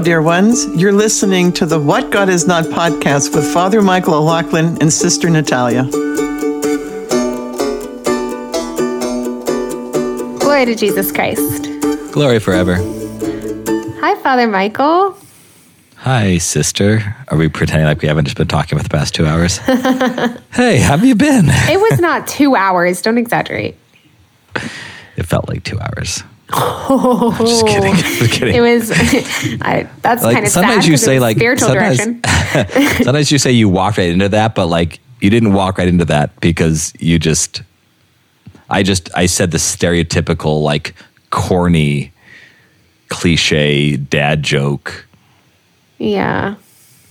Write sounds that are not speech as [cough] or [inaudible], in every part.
dear ones. You're listening to the What God Is Not podcast with Father Michael O'Loughlin and Sister Natalia. Glory to Jesus Christ. Glory forever. Hi, Father Michael. Hi, sister. Are we pretending like we haven't just been talking for the past two hours? [laughs] hey, how have you been? It was not two hours. Don't exaggerate. It felt like two hours. Oh, just kidding. [laughs] Just kidding. It was. [laughs] I, that's like kind of sometimes sad you say like spiritual sometimes, direction. [laughs] sometimes you say you walked right into that, but like you didn't walk right into that because you just. I just I said the stereotypical like corny, cliche dad joke. Yeah.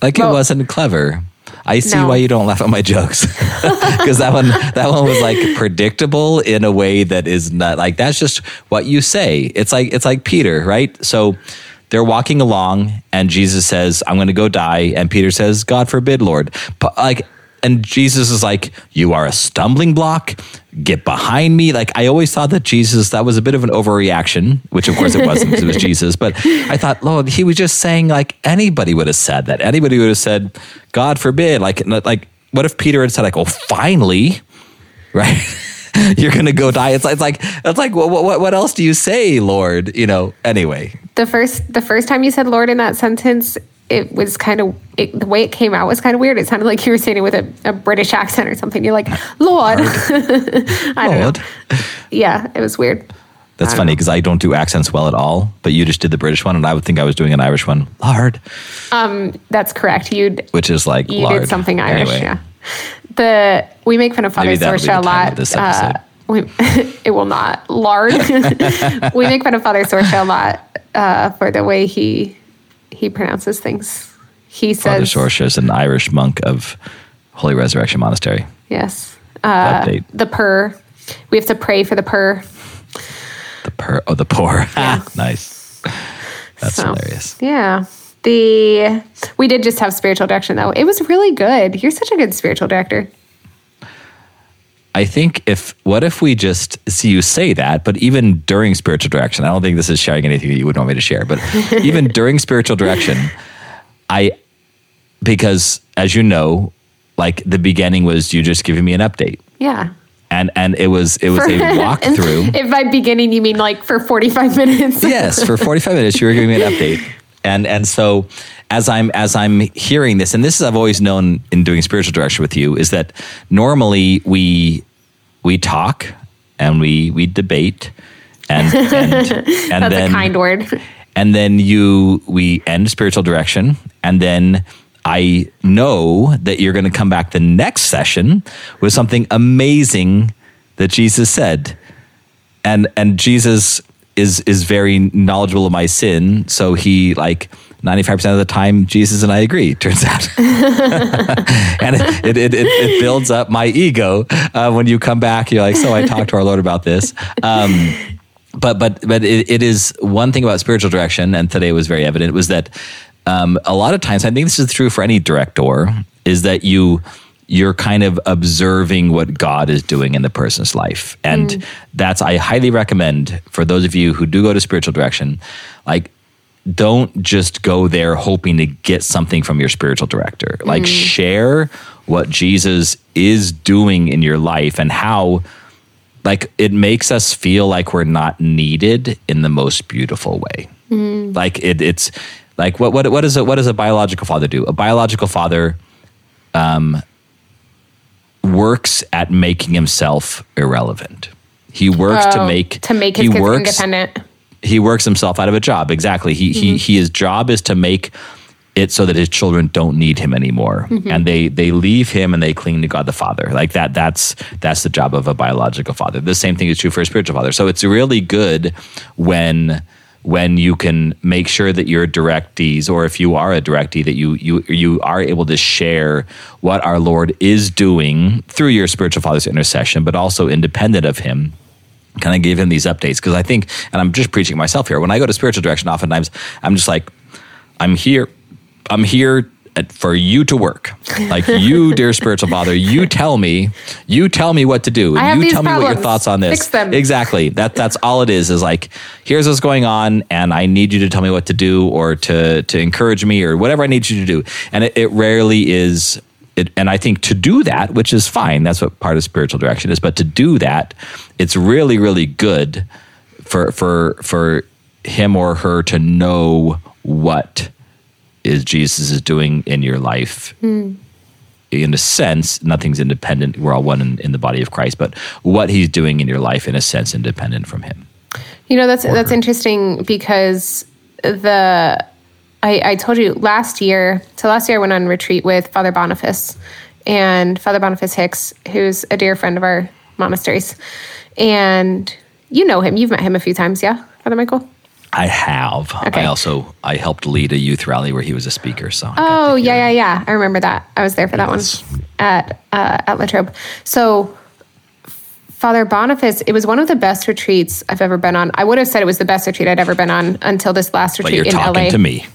Like it wasn't clever. I see No. why you don't laugh at my jokes [laughs] because that one that one was like predictable in a way that is not like that's just what you say. It's like it's like Peter, right? So they're walking along and Jesus says, "I'm going to go die," and Peter says, "God forbid, Lord." But like and Jesus is like, "You are a stumbling block. Get behind me." Like I always thought that Jesus that was a bit of an overreaction, which of course it wasn't because it was [laughs] Jesus. But I thought, Lord, he was just saying like anybody would have said that. Anybody would have said, "God forbid." Like like what if Peter had said like, "Oh, finally," [laughs] right? [laughs] You're gonna go die. It's, it's like it's like what, what what else do you say, Lord? You know. Anyway, The first the first time you said Lord in that sentence, it was kind of it, the way it came out was kind of weird. It sounded like you were saying it with a, a British accent or something. You're like Lord. [laughs] I Lord. know. Yeah, it was weird. That's funny because I don't do accents well at all. But you just did the British one, and I would think I was doing an Irish one, Lord, Um, that's correct. You'd which is like you lard. did something Irish. Anyway, Yeah. The we make fun of Father Maybe that'll be the Sorsha a lot. this Uh, [laughs] we, [laughs] it will not lard. we make fun of Father Sorsha a lot uh, for the way he he pronounces things. He says Father Sorsha is an Irish monk of Holy Resurrection Monastery. yes. Uh, Update. the purr. We have to pray for the purr. The per oh the poor. [laughs] Yeah. [laughs] nice. That's So, hilarious. Yeah. The we did just have spiritual direction though. It was really good. You're such a good spiritual director. I think if what if we just see you say that, but even during spiritual direction, I don't think this is sharing anything that you would want me to share, but [laughs] even during spiritual direction, I because as you know, like the beginning was you just giving me an update. Yeah. And and it was it was a [laughs] walkthrough. if by beginning you mean like for 45 minutes. yes, for 45 minutes you were giving me an update. And and so as I'm as I'm hearing this, and this is I've always known in doing spiritual direction with you, is that normally we we talk and we we debate and [laughs] and, and That's then a kind word. and then you we end spiritual direction and then i know that you're going to come back the next session with something amazing that jesus said and and jesus is is very knowledgeable of my sin so he like 95% of the time jesus and i agree turns out. [laughs] And it, it, it, it builds up my ego uh, when you come back you're like so i talked to our lord about this. Um, but but but it, it is one thing about spiritual direction, and today was very evident was that um, a lot of times I think this is true for any director is that you you're kind of observing what God is doing in the person's life, and that's I highly recommend for those of you who do go to spiritual direction, like don't just go there hoping to get something from your spiritual director. Like share what Jesus is doing in your life and how like it makes us feel like we're not needed in the most beautiful way. Like it, it's like what what what is a what does a biological father do? A biological father um, works at making himself irrelevant. He works to Oh, make to make he his kids works independent. He works himself out of a job. Exactly. He he mm-hmm. he his job is to make it so that his children don't need him anymore, mm-hmm. and they they leave him and they cling to God the Father. Like that. That's that's the job of a biological father. The same thing is true for a spiritual father. So it's really good when when you can make sure that your directees, or if you are a directee, that you you you are able to share what our Lord is doing through your spiritual father's intercession, but also independent of him kind of give him these updates because I think, and I'm just preaching myself here. When I go to spiritual direction, oftentimes I'm just like, I'm here, I'm here for you to work. Like you, [laughs] dear spiritual father, you tell me, you tell me what to do. Have you tell me what your thoughts on this. Exactly. That that's all it is. Is like here's what's going on, and I need you to tell me what to do or to to encourage me or whatever I need you to do. And it, it rarely is. It, and I think to do that, which is fine, that's what part of spiritual direction is. But to do that, it's really really good for for for him or her to know what is Jesus is doing in your life. Hmm. In a sense, nothing's independent. We're all one in, in the body of Christ, but what he's doing in your life, in a sense, independent from him. You know, that's that's interesting because the I, I told you last year. So last year I went on retreat with Father Boniface and Father Boniface Hicks, who's a dear friend of our monasteries, and you know him. You've met him a few times, yeah, Father Michael. I have. Okay. I also I helped lead a youth rally where he was a speaker. So I Oh yeah, yeah, yeah. I remember that. I was there for that Yes. one at uh, at Latrobe. So Father Boniface, it was one of the best retreats I've ever been on. I would have said it was the best retreat I'd ever been on until this last retreat you're in talking LA. to me,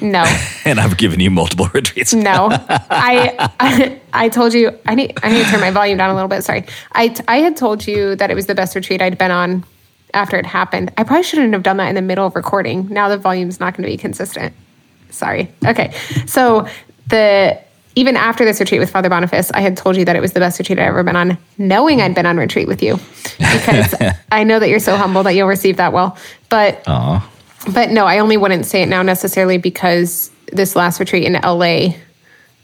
No, [laughs] and I've given you multiple [laughs] retreats. no. [laughs] I, I I told you I need I need to turn my volume down a little bit. Sorry. I I had told you that it was the best retreat I'd been on after it happened. I probably shouldn't have done that in the middle of recording. Now the volume's not going to be consistent. Sorry. Okay. So the even after this retreat with Father Boniface, I had told you that it was the best retreat I'd ever been on, knowing I'd been on retreat with you, because [laughs] I know that you're so humble that you'll receive that well. But Aw. but no, I only wouldn't say it now necessarily because this last retreat in LA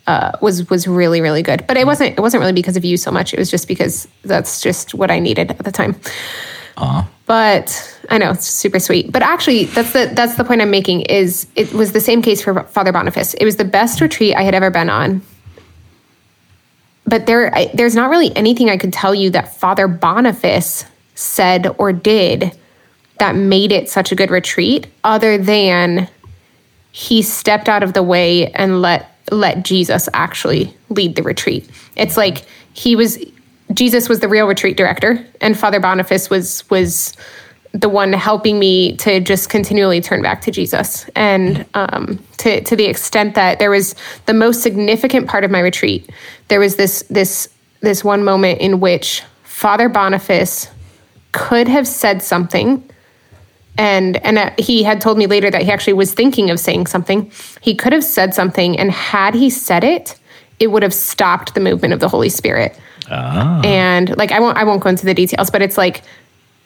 uh, was was really really good. But it wasn't it wasn't really because of you so much. It was just because that's just what I needed at the time. But I know it's super sweet. But actually, that's the that's the point I'm making. Is it was the same case for Father Boniface. It was the best retreat I had ever been on. But there, I, there's not really anything I could tell you that Father Boniface said or did that made it such a good retreat, other than he stepped out of the way and let let Jesus actually lead the retreat. It's like he was Jesus was the real retreat director and Father Boniface was was the one helping me to just continually turn back to Jesus. And um, to to the extent that there was the most significant part of my retreat, there was this this this one moment in which Father Boniface could have said something and and uh, he had told me later that he actually was thinking of saying something he could have said something and had he said it it would have stopped the movement of the holy spirit Ah. and like i won't i won't go into the details but it's like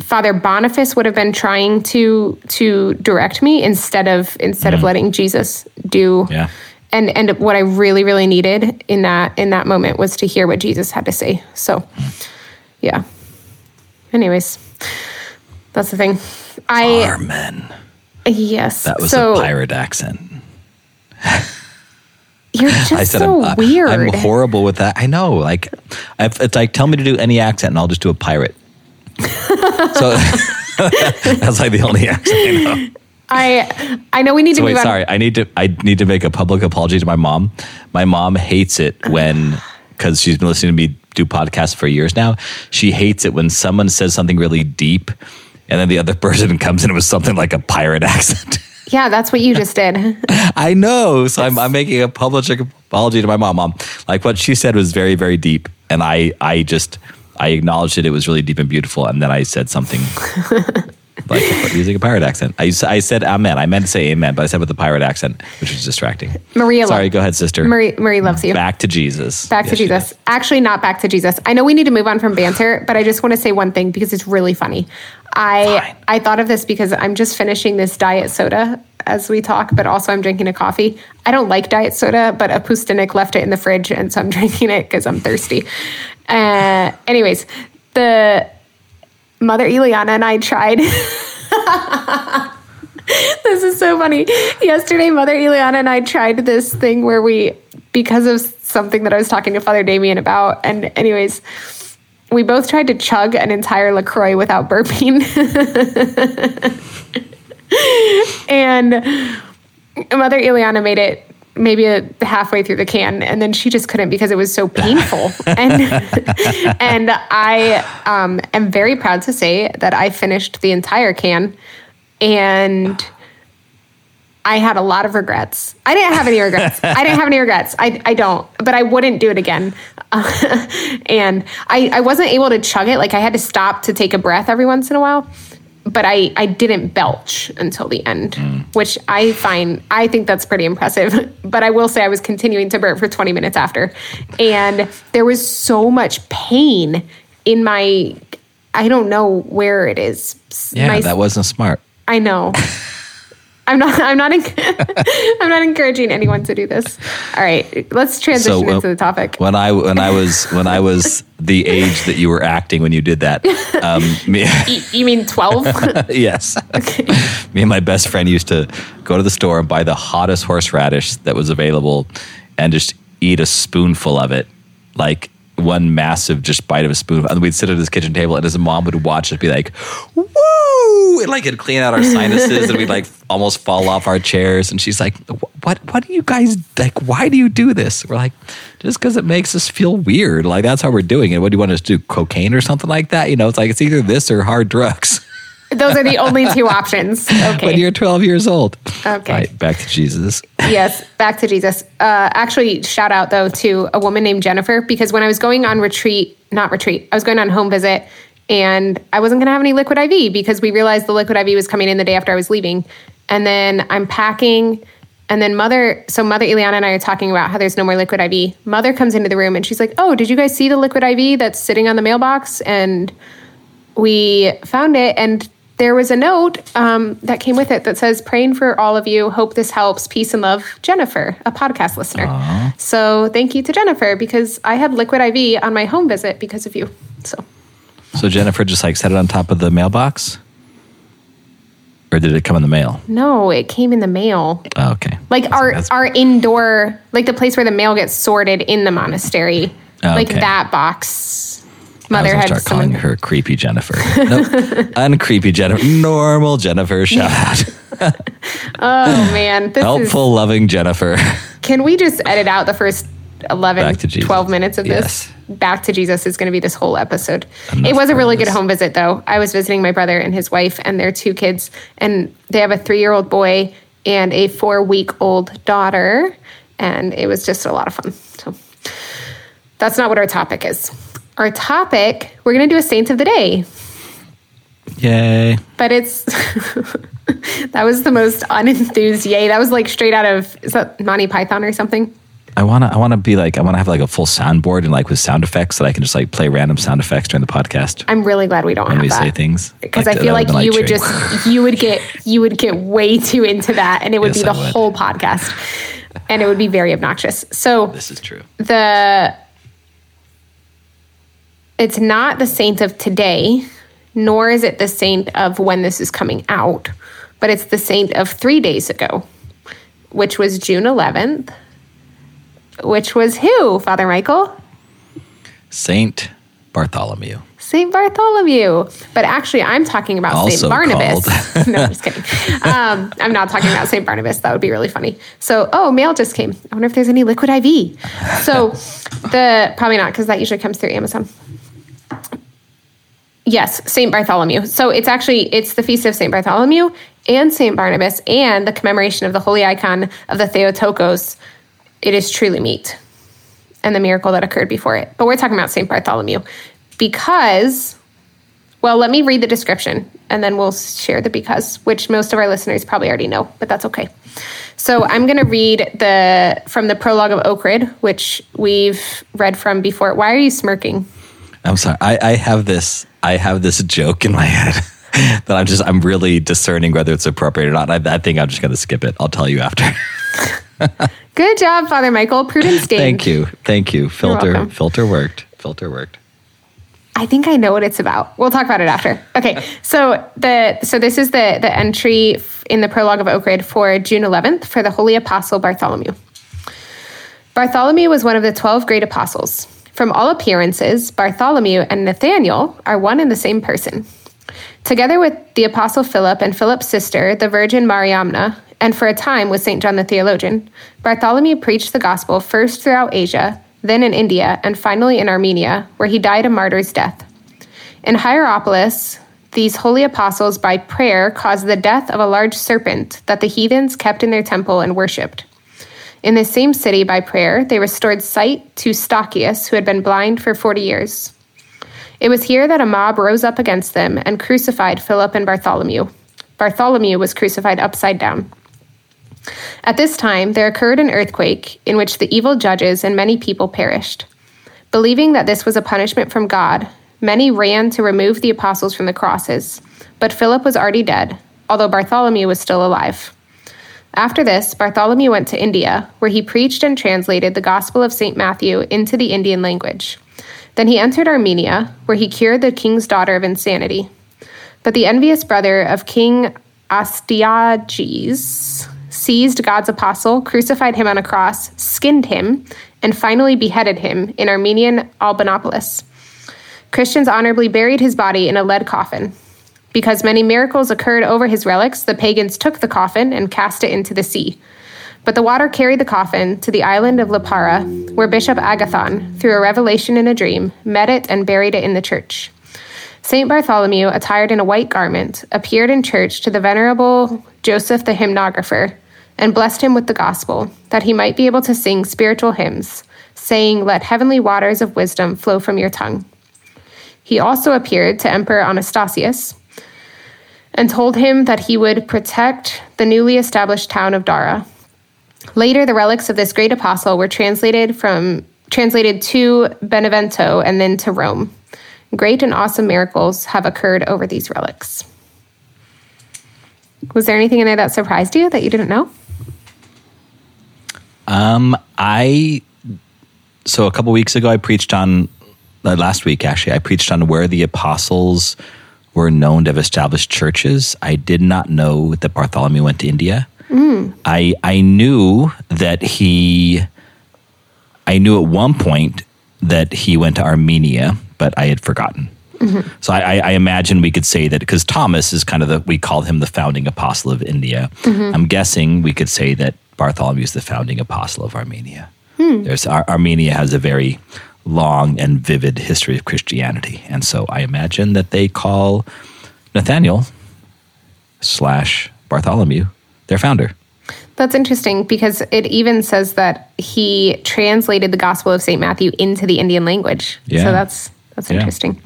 father boniface would have been trying to to direct me instead of instead of mm. letting jesus do Yeah. and and what i really really needed in that in that moment was to hear what jesus had to say so mm. yeah anyways that's the thing i Amen. Yes. That was so a pirate accent. [laughs] You're [laughs] just I said so I'm, uh, weird. I'm horrible with that. I know. Like, if, it's like tell me to do any accent, and I'll just do a pirate. So [laughs] that's like the only [laughs] accent I know. I I know we need So to wait, sorry. I need to. I need to make a public apology to my mom. My mom hates it when because she's been listening to me do podcasts for years now. She hates it when someone says something really deep, and then the other [laughs] person comes in with something like a pirate accent. Yeah, that's what you just did. I know. So I'm, I'm making a public apology to my mom. Mom, like what she said was very, very deep. And I, I just, I acknowledged it. It was really deep and beautiful. And then I said something [laughs] like using a pirate accent. I, I said amen. I meant to say amen, but I said with a pirate accent, which was distracting. Maria. Sorry, go ahead, sister. Marie Marie loves you. Back to Jesus. Back to Yes, she Jesus. Actually, not back to Jesus. I know we need to move on from banter, but I just want to say one thing because it's really funny. I Fine. I thought of this because I'm just finishing this diet soda as we talk, but also I'm drinking a coffee. I don't like diet soda, but a Apustinik left it in the fridge, and so I'm [laughs] drinking it because I'm thirsty. Uh, anyways, the Mother Eliana and I tried. [laughs] this is so funny. Yesterday, Mother Eliana and I tried this thing where we, because of something that I was talking to Father Damien about, and anyways, we both tried to chug an entire LaCroix without burping. [laughs] [laughs] and Mother Ileana made it maybe a, halfway through the can, and then she just couldn't because it was so painful. [laughs] and [laughs] and I um, am very proud to say that I finished the entire can, and I had a lot of regrets. I didn't have any regrets. I didn't have any regrets. I, I don't, but I wouldn't do it again. and I, I wasn't able to chug it. Like I had to stop to take a breath every once in a while. But I, I didn't belch until the end, mm. which I find, I think that's pretty impressive. [laughs] But I will say I was continuing to burp for 20 minutes after. And there was so much pain in my, I don't know where it is. Yeah, My- that wasn't smart. I know. [laughs] I'm not. I'm not. enc- [laughs] I'm not encouraging anyone to do this. All right, let's transition uh, into the topic. When I when I was when I was [laughs] the age that you were acting when you did that, um, me, [laughs] Y- you mean twelve? yes, Okay. me and my best friend used to go to the store and buy the hottest horseradish that was available, and just eat a spoonful of it, like one massive just bite of a spoon. And we'd sit at his kitchen table, and his mom would watch us be like, "Woo!" and like it'd clean out our sinuses, and we'd like almost fall off our chairs. And she's like, "What? What do you guys like? Why do you do this?" We're like, "Just because it makes us feel weird. Like that's how we're doing it. What do you want us to do? Cocaine or something like that? You know, it's like it's either this or hard drugs." [laughs] Those are the only two options. [laughs] Okay. When you're 12 years old. Okay. Right, back to Jesus. yes, back to Jesus. Uh, actually, shout out though to a woman named Jennifer because when I was going on retreat, not retreat, I was going on home visit, and I wasn't going to have any liquid IV because we realized the liquid IV was coming in the day after I was leaving, and then I'm packing. And then mother, so mother Ileana and I are talking about how there's no more liquid IV. Mother comes into the room and she's like, "Oh, did you guys see the liquid IV that's sitting on the mailbox?" And we found it and there was a note um, that came with it that says praying for all of you. Hope this helps. Peace and love jennifer a podcast listener. So thank you to jennifer because i had liquid iv on my home visit because of you. So. So Jennifer just like set it on top of the mailbox? Or did it come in the mail? no it came in the mail. Oh, okay. like our That's- our indoor like the place where the mail gets sorted in the monastery. Like Okay. that box mother had start calling her creepy Jennifer. [laughs] nope. Uncreepy Jennifer. Normal Jennifer. Shout out. [laughs] oh man this is Helpful, loving Jennifer. Can we just edit out the first 11, Back to Jesus. 12 minutes of Yes. this? Back to Jesus is going to be this whole episode. Enough it was a really good home visit, though. I was visiting my brother and his wife and their two kids, and they have a three year old boy and a four week old daughter. And it was just a lot of fun. So that's not what our topic is. Our topic, we're going to do a saint of the day, Yay. but it's [laughs] that was the most unenthused yay. That was like straight out of is that Monty Python or something? I wanna I wanna be like I wanna have like a full soundboard and like with sound effects that I can just like play random sound effects during the podcast I'm really glad we don't when have we that. say things. because Like, I feel like you been would cheering. just [laughs] you would get you would get way too into that, and it would Yes, be the would. whole podcast, and it would be very obnoxious. So This is true. the it's not the saint of today, nor is it the saint of when this is coming out, but it's the saint of three days ago, which was June 11th, which was who, Father Michael? Saint Bartholomew. St. Bartholomew. But actually, I'm talking about Also St. Barnabas. [laughs] no, I'm just kidding. Um, I'm not talking about St. Barnabas. That would be really funny. So, oh, mail just came. I wonder if there's any liquid IV. So, the probably not because that usually comes through Amazon. Yes, St. Bartholomew. So it's actually it's the feast of St. Bartholomew and St. Barnabas and the commemoration of the holy icon of the Theotokos. It is truly meet and the miracle that occurred before it. But we're talking about St. Bartholomew because, well, let me read the description and then we'll share the because, which most of our listeners probably already know, but that's okay. So I'm going to read the from the prologue of Ohrid, which we've read from before. Why are you smirking? I'm sorry. I, I have this. I have this joke in my head [laughs] that I'm just. I'm really discerning whether it's appropriate or not. I, I think I'm just going to skip it. I'll tell you after. [laughs] Good job, Father Michael. Prudence. Thank you. Thank you. Filter. Filter worked. Filter worked. I think I know what it's about. We'll talk about it after. Okay, so the so this is the the entry in the prologue of Ohrid for June 11th for the Holy Apostle Bartholomew. Bartholomew was one of the 12 great apostles. From all appearances, Bartholomew and Nathaniel are one and the same person. Together with the apostle Philip and Philip's sister, the Virgin Mariamna, and for a time with St. John the theologian, Bartholomew preached the gospel first throughout Asia, then in India, and finally in Armenia, where he died a martyr's death. In Hierapolis, these holy apostles, by prayer, caused the death of a large serpent that the heathens kept in their temple and worshipped. In the same city, by prayer, they restored sight to Stachys, who had been blind for 40 years. It was here that a mob rose up against them and crucified Philip and Bartholomew. Bartholomew was crucified upside down. At this time, there occurred an earthquake in which the evil judges and many people perished. Believing that this was a punishment from God, many ran to remove the apostles from the crosses, but Philip was already dead, although Bartholomew was still alive. After this, Bartholomew went to India, where he preached and translated the Gospel of St. Matthew into the Indian language. Then he entered Armenia, where he cured the king's daughter of insanity. But the envious brother of King Astyages seized God's apostle, crucified him on a cross, skinned him, and finally beheaded him in Armenian Albanopolis. Christians honorably buried his body in a lead coffin. Because many miracles occurred over his relics, the pagans took the coffin and cast it into the sea. But the water carried the coffin to the island of Lipara, where Bishop Agathon, through a revelation in a dream, met it and buried it in the church. St. Bartholomew, attired in a white garment, appeared in church to the venerable Joseph the hymnographer and blessed him with the gospel, that he might be able to sing spiritual hymns, saying, Let heavenly waters of wisdom flow from your tongue. He also appeared to Emperor Anastasius and told him that he would protect the newly established town of Dara. Later, the relics of this great apostle were translated from translated to Benevento and then to Rome. Great and awesome miracles have occurred over these relics. Was there anything in there that surprised you that you didn't know? Um, I so a couple weeks ago I preached on uh, last week actually I preached on where the apostles were known to have established churches. I did not know that Bartholomew went to India. Mm. I I knew that he I knew at one point that he went to Armenia, but I had forgotten. Mm-hmm. So I, I, imagine we could say that because Thomas is kind of the we call him the founding apostle of India. Mm-hmm. I'm guessing we could say that Bartholomew is the founding apostle of Armenia. Hmm. There's Ar- Armenia has a very long and vivid history of Christianity, and so I imagine that they call Nathaniel slash Bartholomew their founder. That's interesting because it even says that he translated the Gospel of St. Matthew into the Indian language. Yeah. So that's that's yeah. interesting.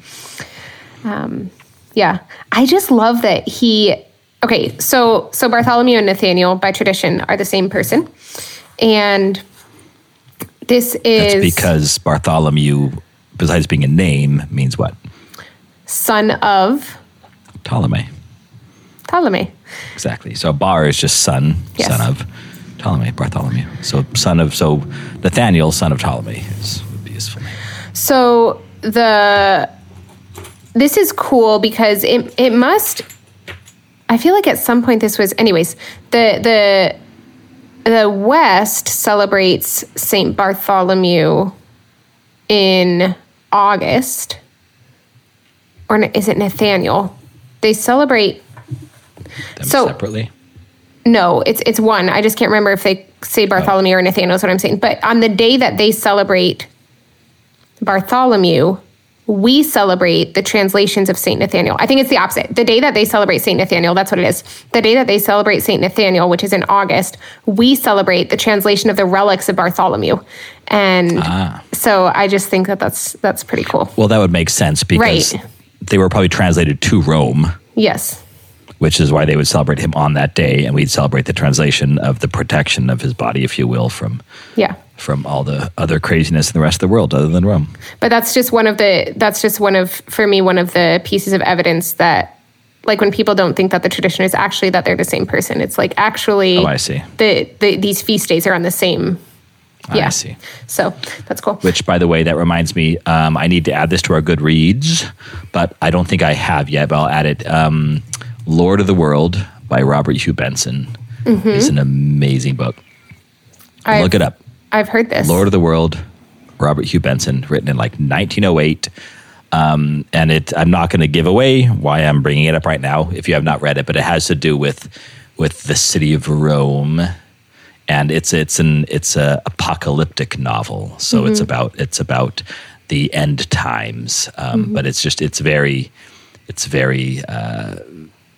Um, yeah, I just love that he. Okay, so so Bartholomew and Nathaniel by tradition are the same person, and this is That's because Bartholomew, besides being a name, means what? Son of Ptolemy. Ptolemy. Exactly. So Bar is just son, yes. son of Ptolemy, Bartholomew. So son of so Nathaniel, son of Ptolemy, is, would be his full name. So the this is cool because it it must. I feel like at some point this was, anyways. The the the West celebrates Saint Bartholomew in August, or is it Nathaniel? They celebrate them so, separately. No, it's it's one. I just can't remember if they say oh. Bartholomew oh. or Nathaniel. Is what I'm saying. But on the day that they celebrate Bartholomew, we celebrate the translations of Saint Nathaniel. I think it's the opposite. The day that they celebrate Saint Nathaniel, that's what it is. The day that they celebrate Saint Nathaniel, which is in August, we celebrate the translation of the relics of Bartholomew. And ah. so I just think that that's that's pretty cool. Well, that would make sense because right. they were probably translated to Rome. Yes. Which is why they would celebrate him on that day, and we'd celebrate the translation of the protection of his body, if you will, from yeah from all the other craziness in the rest of the world other than Rome. But that's just one of the that's just one of for me one of the pieces of evidence that like when people don't think that the tradition is actually that they're the same person. It's like actually Oh, I see. The, the these feast days are on the same yeah. I see. So that's cool. Which, by the way, that reminds me, um, I need to add this to our good reads, but I don't think I have yet, but I'll add it. Um, Lord of the World by Robert Hugh Benson mm-hmm. is an amazing book. Look it up. I've heard this. Lord of the World, Robert Hugh Benson, written in like 1908. Um, and it, I'm not going to give away why I'm bringing it up right now if you have not read it, but it has to do with with the city of Rome, and it's it's an it's a apocalyptic novel. So mm-hmm. it's about it's about the end times, um, mm-hmm. but it's just it's very it's very uh,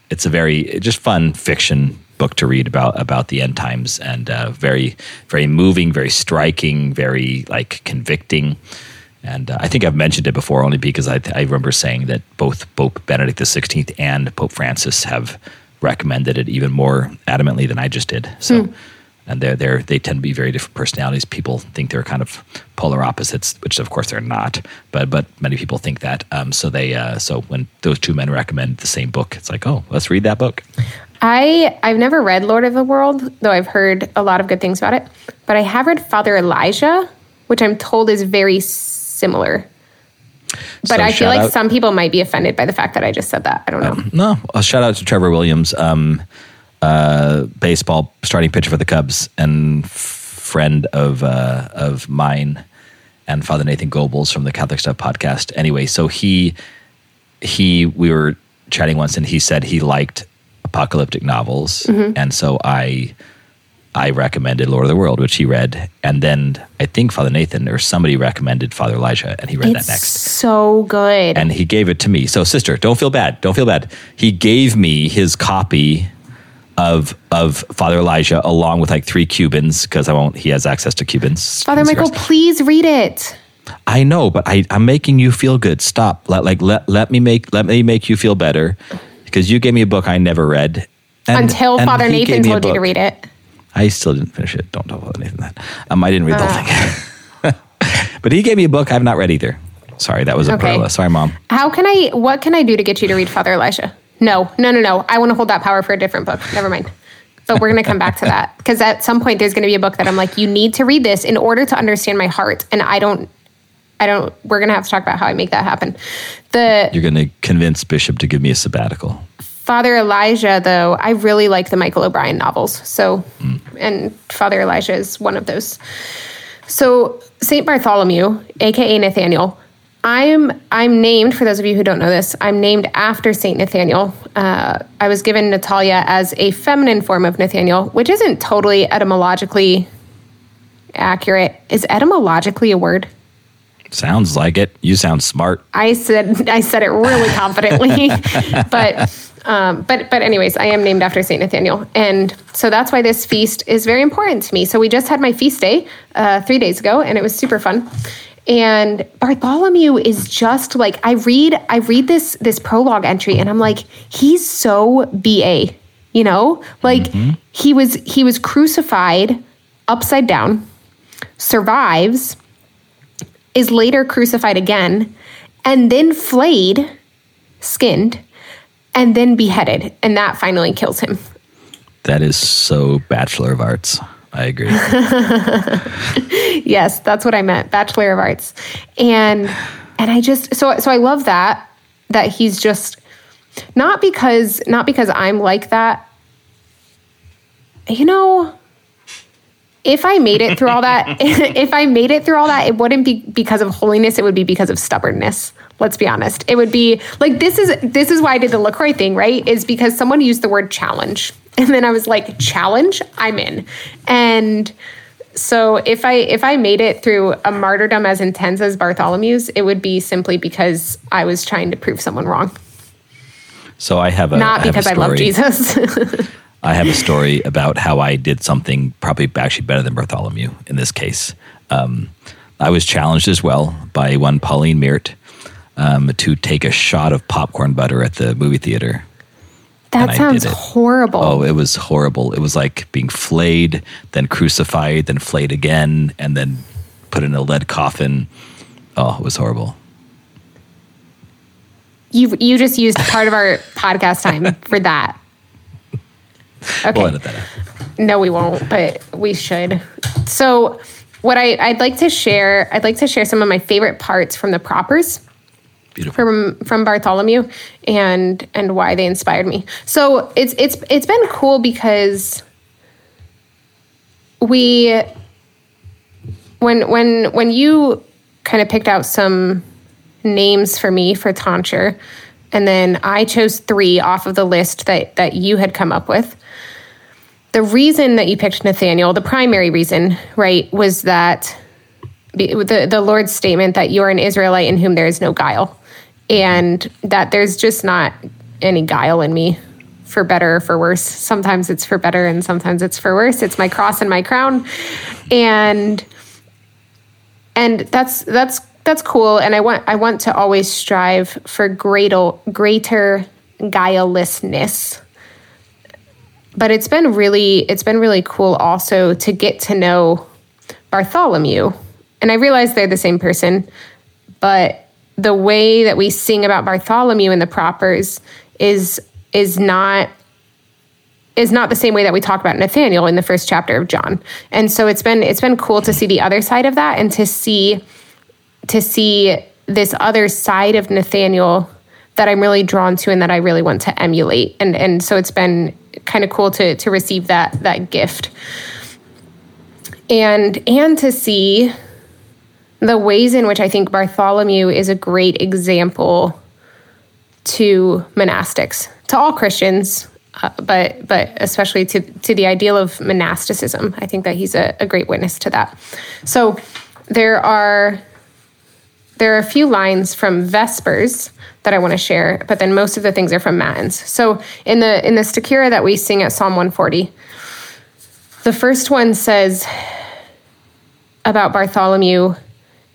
it's a very just fun fiction book to read about about the end times and uh, very very moving, very striking, very like convicting. And uh, I think I've mentioned it before only because I, I remember saying that both Pope Benedict XVI and Pope Francis have recommended it even more adamantly than I just did. So, mm. and they're, they're, they tend to be very different personalities. People think they're kind of polar opposites, which of course they're not, but, but many people think that. Um, so they, uh, so when those two men recommend the same book, it's like, oh, let's read that book. I I've never read Lord of the World, though I've heard a lot of good things about it. But I have read Father Elijah, which I'm told is very similar. But so I feel like out, some people might be offended by the fact that I just said that. I don't know. Um, no, a shout out to Trevor Williams, um, uh, baseball starting pitcher for the Cubs and friend of uh, of mine and Father Nathan Goebel's from the Catholic Stuff podcast. Anyway, so he he we were chatting once and he said he liked apocalyptic novels, mm-hmm. and so I I recommended Lord of the World, which he read, and then I think Father Nathan or somebody recommended Father Elijah, and he read it's that next. So good, and he gave it to me. So, sister, don't feel bad. Don't feel bad. He gave me his copy of of Father Elijah along with like three Cubans because I won't. He has access to Cubans. Father Michael, please read it. I know, but I, I'm making you feel good. Stop. Let like let let me make let me make you feel better because you gave me a book I never read. And, Until and Father Nathan told you to read it. I still didn't finish it. Don't tell Father Nathan that. Um, I didn't read uh. the whole ah. thing. [laughs] but he gave me a book I've not read either. Sorry, that was a okay. Sorry, mom. How can I? What can I do to get you to read Father Elijah? No, no, no, no. I want to hold that power for a different book. Never mind. But we're going to come back to that because at some point there's going to be a book that I'm like, you need to read this in order to understand my heart, and I don't. I don't. We're going to have to talk about how I make that happen. The you're going to convince Bishop to give me a sabbatical. Father Elijah, though, I really like the Michael O'Brien novels. So, mm. and Father Elijah is one of those. So, Saint Bartholomew, aka Nathaniel, I'm I'm named for those of you who don't know this. I'm named after Saint Nathaniel. Uh, I was given Natalia as a feminine form of Nathaniel, which isn't totally etymologically accurate. Is etymologically a word? Sounds like it. You sound smart. I said I said it really [laughs] confidently, but um, but but anyways, I am named after Saint Nathaniel, and so that's why this feast is very important to me. So we just had my feast day uh, three days ago, and it was super fun. And Bartholomew is just like I read I read this this prologue entry, and I'm like, he's so ba, you know, like mm-hmm. he was he was crucified upside down, survives, is later crucified again, and then flayed, skinned and then beheaded, and that finally kills him. That is so Bachelor of Arts. I agree. [laughs] yes, that's what I meant, Bachelor of Arts. And and I just so so I love that that he's just not because not because I'm like that. You know, if I made it through all that, [laughs] if I made it through all that, it wouldn't be because of holiness, it would be because of stubbornness. Let's be honest. It would be like this is this is why I did the LaCroix thing, right? Is because someone used the word challenge. [laughs] And then I was like, challenge, I'm in. And so if I if I made it through a martyrdom as intense as Bartholomew's, it would be simply because I was trying to prove someone wrong. So I have a not because I love Jesus. [laughs] I have a story about how I did something probably actually better than Bartholomew in this case. Um, I was challenged as well by one Pauline Meert um, to take a shot of popcorn butter at the movie theater. That sounds horrible. Oh, it was horrible. It was like being flayed, then crucified, then flayed again, and then put in a lead coffin. Oh, it was horrible. You you just used part of our [laughs] podcast time for that. Okay. We'll edit that out. No, we won't, but we should. So, what I, I'd like to share, I'd like to share some of my favorite parts from the propers. Beautiful. From from Bartholomew and and why they inspired me. So it's it's it's been cool because we when when when you kind of picked out some names for me for tonsure, and then I chose three off of the list that that you had come up with the reason that you picked Nathaniel, the primary reason, right, was that the, the Lord's statement that you are an Israelite in whom there is no guile. and that there's just not any guile in me for better or for worse. Sometimes it's for better and sometimes it's for worse. It's my cross and my crown. And and that's that's that's cool and I want I want to always strive for greater greater guilelessness. But it's been really it's been really cool also to get to know Bartholomew. And I realize they're the same person, but the way that we sing about Bartholomew in the propers is is not is not the same way that we talk about Nathaniel in the first chapter of John. And so it's been it's been cool to see the other side of that and to see to see this other side of Nathaniel that I'm really drawn to and that I really want to emulate. And and so it's been kind of cool to to receive that that gift. And and to see the ways in which I think Bartholomew is a great example to monastics, to all Christians, uh, but but especially to to the ideal of monasticism. I think that he's a, a great witness to that. So there are there are a few lines from Vespers that I want to share, but then most of the things are from Matins. So in the in the Stichera that we sing at Psalm 140, the first one says about Bartholomew,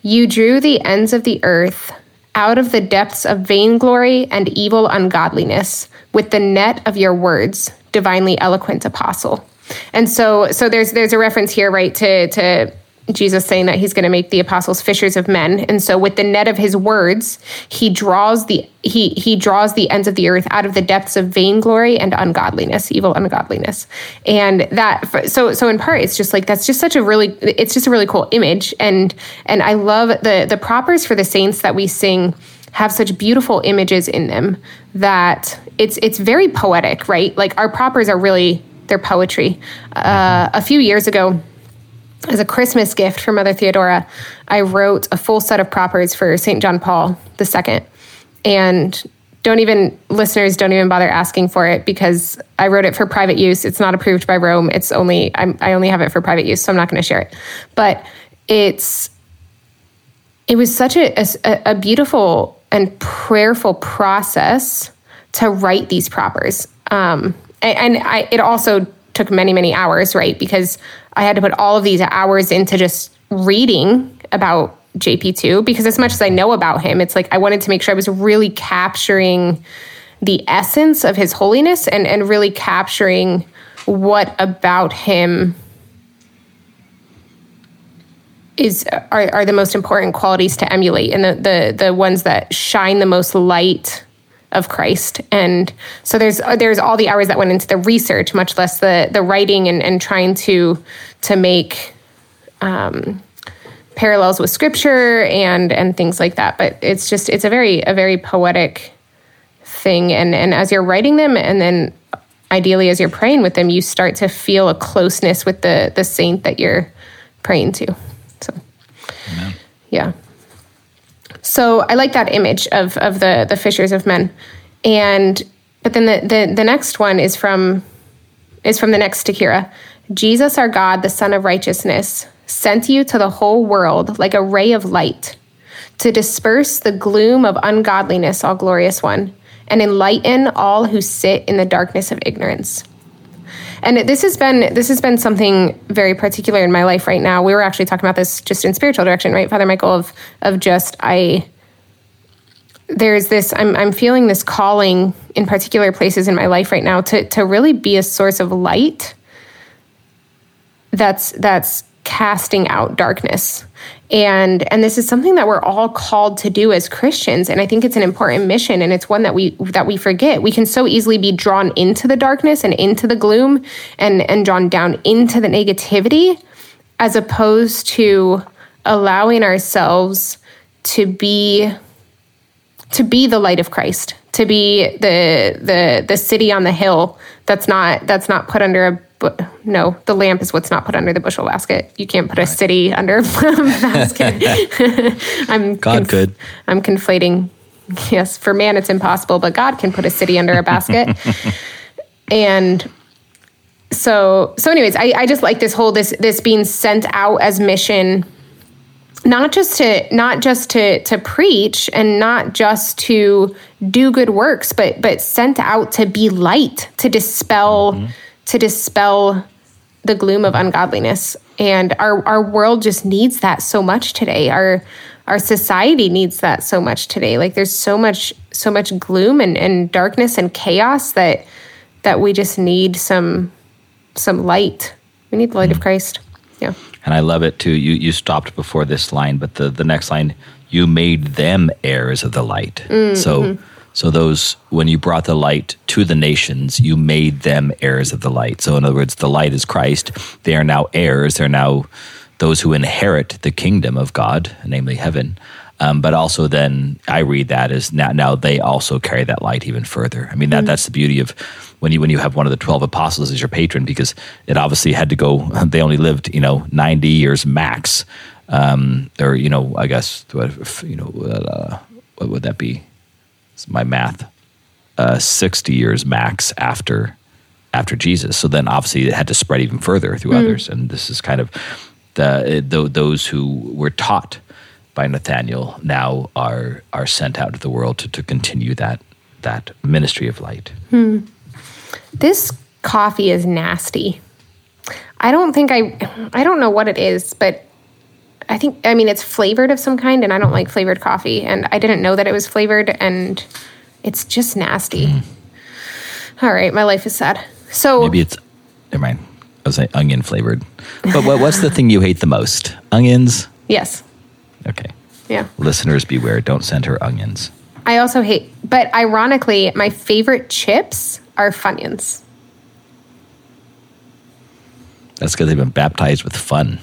you drew the ends of the earth out of the depths of vainglory and evil ungodliness with the net of your words, divinely eloquent apostle. And so so there's there's a reference here right to to Jesus saying that he's going to make the apostles fishers of men. And so with the net of his words, he draws the he he draws the ends of the earth out of the depths of vainglory and ungodliness, evil ungodliness. And that so so in part it's just like that's just such a really it's just a really cool image and and I love the the propers for the saints that we sing have such beautiful images in them that it's it's very poetic, right? Like our propers are really they're poetry. Uh, a few years ago, as a Christmas gift for Mother Theodora, I wrote a full set of propers for St. John Paul II. And don't even, listeners, don't even bother asking for it because I wrote it for private use. It's not approved by Rome. It's only, I'm, i only have it for private use, so I'm not going to share it. But it's, it was such a, a, a beautiful and prayerful process to write these propers. Um, and, and I, it also took many, many hours, right? Because I had to put all of these hours into just reading about JP2 because as much as I know about him, it's like I wanted to make sure I was really capturing the essence of his holiness and, and really capturing what about him is are, are the most important qualities to emulate and the, the the ones that shine the most light of Christ. And so there's there's all the hours that went into the research, much less the the writing and, and trying to to make um, parallels with scripture and and things like that. But it's just it's a very a very poetic thing. And and as you're writing them, and then ideally as you're praying with them, you start to feel a closeness with the the saint that you're praying to. So, Amen. yeah. So I like that image of of the the fishers of men, and but then the the, the next one is from is from the next Stichera. Jesus, our God, the Sun of Righteousness, sent you to the whole world like a ray of light to disperse the gloom of ungodliness, all glorious one, and enlighten all who sit in the darkness of ignorance. And this has been this has been something very particular in my life right now. We were actually talking about this just in spiritual direction, right, Father Michael? Of of just I there's this I'm I'm feeling this calling in particular places in my life right now to to really be a source of light that's that's casting out darkness and and this is something that we're all called to do as Christians. And I think it's an important mission and it's one that we that we forget. We can so easily be drawn into the darkness and into the gloom and and drawn down into the negativity as opposed to allowing ourselves to be to be the light of Christ to be the the the city on the hill that's not that's not put under a no, the lamp is what's not put under the bushel basket. You can't put a city under a [laughs] basket. [laughs] I'm God conf- could. I'm conflating. Yes, for man it's impossible, but God can put a city under a basket. [laughs] and so so anyways, I, I just like this whole this this being sent out as mission not just to not just to to preach and not just to do good works but but sent out to be light to dispel mm-hmm. To dispel the gloom of ungodliness and our our world just needs that so much today our our society needs that so much today like there's so much so much gloom and, and darkness and chaos that that we just need some some light we need the light mm-hmm. of christ yeah and I love it too. You you stopped before this line, but the the next line, you made them heirs of the light. Mm-hmm. So so those when you brought the light to the nations, you made them heirs of the light. So in other words, the light is Christ. They are now heirs. They're now those who inherit the kingdom of God, namely heaven. Um, but also, then I read that as now, now they also carry that light even further. I mean, that mm-hmm. that's the beauty of when you when you have one of the twelve apostles as your patron, because it obviously had to go. [laughs] They only lived, you know, ninety years max, um, or you know, I guess you know, uh, what would that be? It's my math, uh, sixty years max after after Jesus. So then, obviously, it had to spread even further through mm. others, and this is kind of the, the those who were taught by Nathaniel now are are sent out to the world to, to continue that that ministry of light. Hmm. This coffee is nasty. I don't think I I don't know what it is, but I think I mean it's flavored of some kind and I don't like flavored coffee and I didn't know that it was flavored and it's just nasty. Mm. All right, my life is sad. So maybe it's never mind. I was saying onion flavored. But what, what's the thing you hate the most? Onions? Yes. Okay. Yeah. Listeners beware, don't send her onions. I also hate, but ironically, my favorite chips are Funyuns. That's because they've been baptized with fun.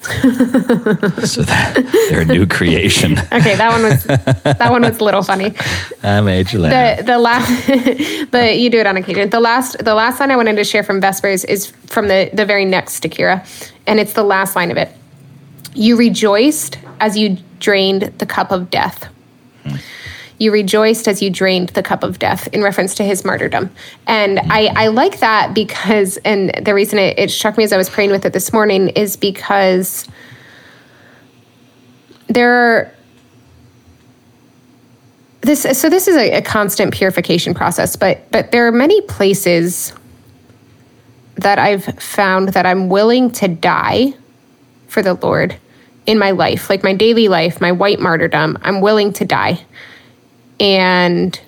[laughs] so that they're a new creation. [laughs] okay, that one was that one was a little funny. I made you laugh. The the last, [laughs] but you do it on occasion. The last the last line I wanted to share from Vespers is from the the very next Stichira, and it's the last line of it. You rejoiced as you drained the cup of death. You rejoiced as you drained the cup of death in reference to his martyrdom. And. I, I like that because, and the reason it, it struck me as I was praying with it this morning is because there are this so this is a, a, constant purification process but but there are many places that i've found that i'm willing to die for the Lord in my life, like my daily life, my white martyrdom. I'm willing to die. And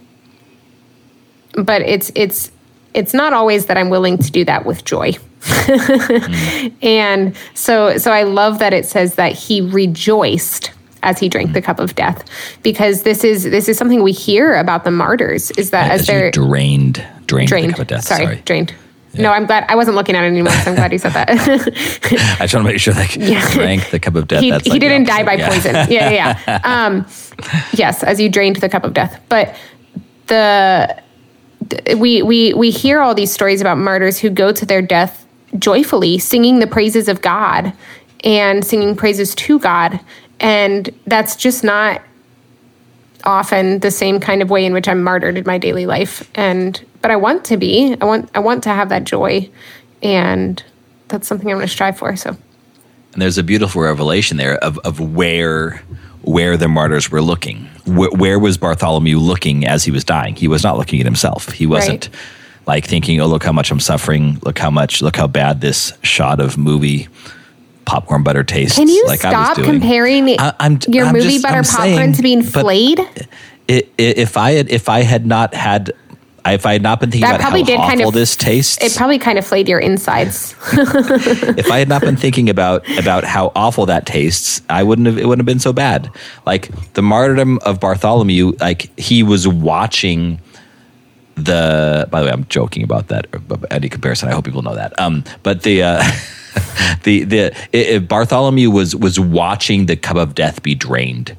but it's it's it's not always that I'm willing to do that with joy. mm. [laughs] And so so I love that it says that he rejoiced as he drank mm. the cup of death because this is this is something we hear about the martyrs is that as, as they're drained drained, drained the cup of death. Sorry, sorry. drained. Yeah. No, I'm glad. I wasn't looking at it anymore, so I'm glad you said that. [laughs] I just want to make sure, like, [laughs] yeah. drank the cup of death. He, he like didn't die by yeah. poison. Yeah, yeah. yeah. [laughs] um, yes, as you drained the cup of death. But the we we we hear all these stories about martyrs who go to their death joyfully, singing the praises of God and singing praises to God, and that's just not often the same kind of way in which I'm martyred in my daily life. And but I want to be. I want I want to have that joy, and that's something I'm going to strive for. So, and there's a beautiful revelation there of of where where the martyrs were looking. Where, where was Bartholomew looking as he was dying? He was not looking at himself. He wasn't. Right. Like thinking, oh, look how much I'm suffering. Look how much, look how bad this shot of movie popcorn butter tastes. Can you like stop comparing I, I'm, your I'm movie just, butter I'm popcorn saying, to being flayed? It, it, if I had if I had not had if I had not been thinking that about how did awful kind of, this tastes, it probably kind of flayed your insides. [laughs] if I had not been thinking about about how awful that tastes, I wouldn't have. It wouldn't have been so bad. Like the martyrdom of Bartholomew, like he was watching the. By the way, I'm joking about that. Any comparison, I hope people know that. Um, but the. Uh, [laughs] the the it, it, Bartholomew was was watching the cup of death be drained,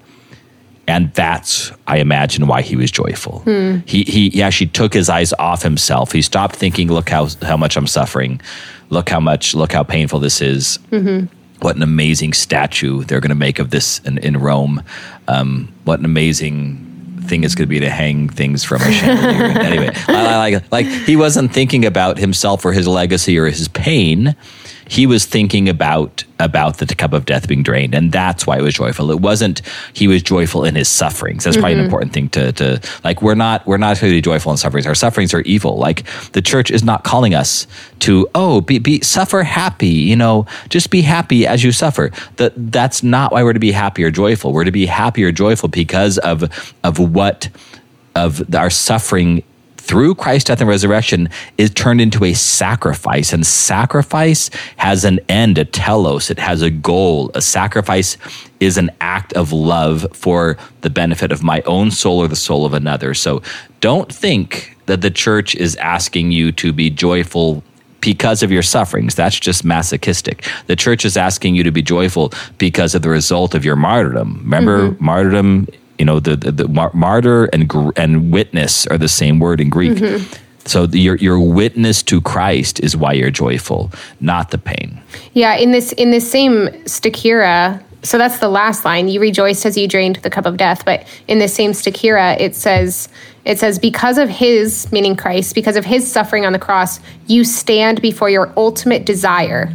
and that's I imagine why he was joyful. Hmm. He, he he actually took his eyes off himself. He stopped thinking, "Look how how much I'm suffering. Look how much. Look how painful this is." Mm-hmm. What an amazing statue they're going to make of this in, in Rome. Um, what an amazing thing it's going to be to hang things from a chandelier. [laughs] anyway, like like he wasn't thinking about himself or his legacy or his pain he was thinking about about the cup of death being drained, and that's why it was joyful. It wasn't he was joyful in his sufferings. That's probably an mm-hmm. important thing to to like. We're not we're not really joyful in sufferings. Our sufferings are evil. Like the church is not calling us to oh be, be suffer happy. You know, just be happy as you suffer. That that's not why we're to be happy or joyful. We're to be happy or joyful because of of what of our suffering through Christ's death and resurrection is turned into a sacrifice. And sacrifice has an end, a telos, it has a goal. A sacrifice is an act of love for the benefit of my own soul or the soul of another. So don't think that the church is asking you to be joyful because of your sufferings. That's just masochistic. The church is asking you to be joyful because of the result of your martyrdom. Remember, mm-hmm. martyrdom you know, the, the, the martyr and, and witness are the same word in Greek. Mm-hmm. So the, your your witness to Christ is why you're joyful, not the pain. Yeah, in this in this same Stichira, so that's the last line. You rejoiced as you drained the cup of death. But in the same Stichira, it says it says because of his meaning Christ, because of his suffering on the cross, you stand before your ultimate desire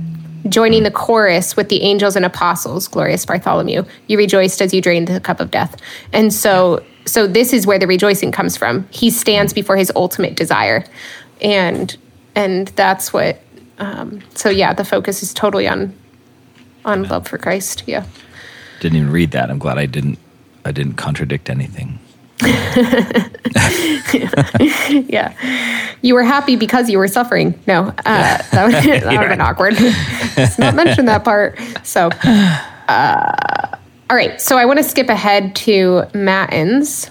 joining the chorus with the angels and apostles, glorious Bartholomew. You rejoiced as you drained the cup of death. And so so this is where the rejoicing comes from. He stands before his ultimate desire. And and that's what um, so yeah, the focus is totally on on love for Christ. Yeah. Didn't even read that. I'm glad I didn't I didn't contradict anything. [laughs] yeah. You were happy because you were suffering. No, uh, that, would, that [laughs] would have been awkward. Let's not mention that part. So, [laughs] uh, all right. So I want to skip ahead to Matins,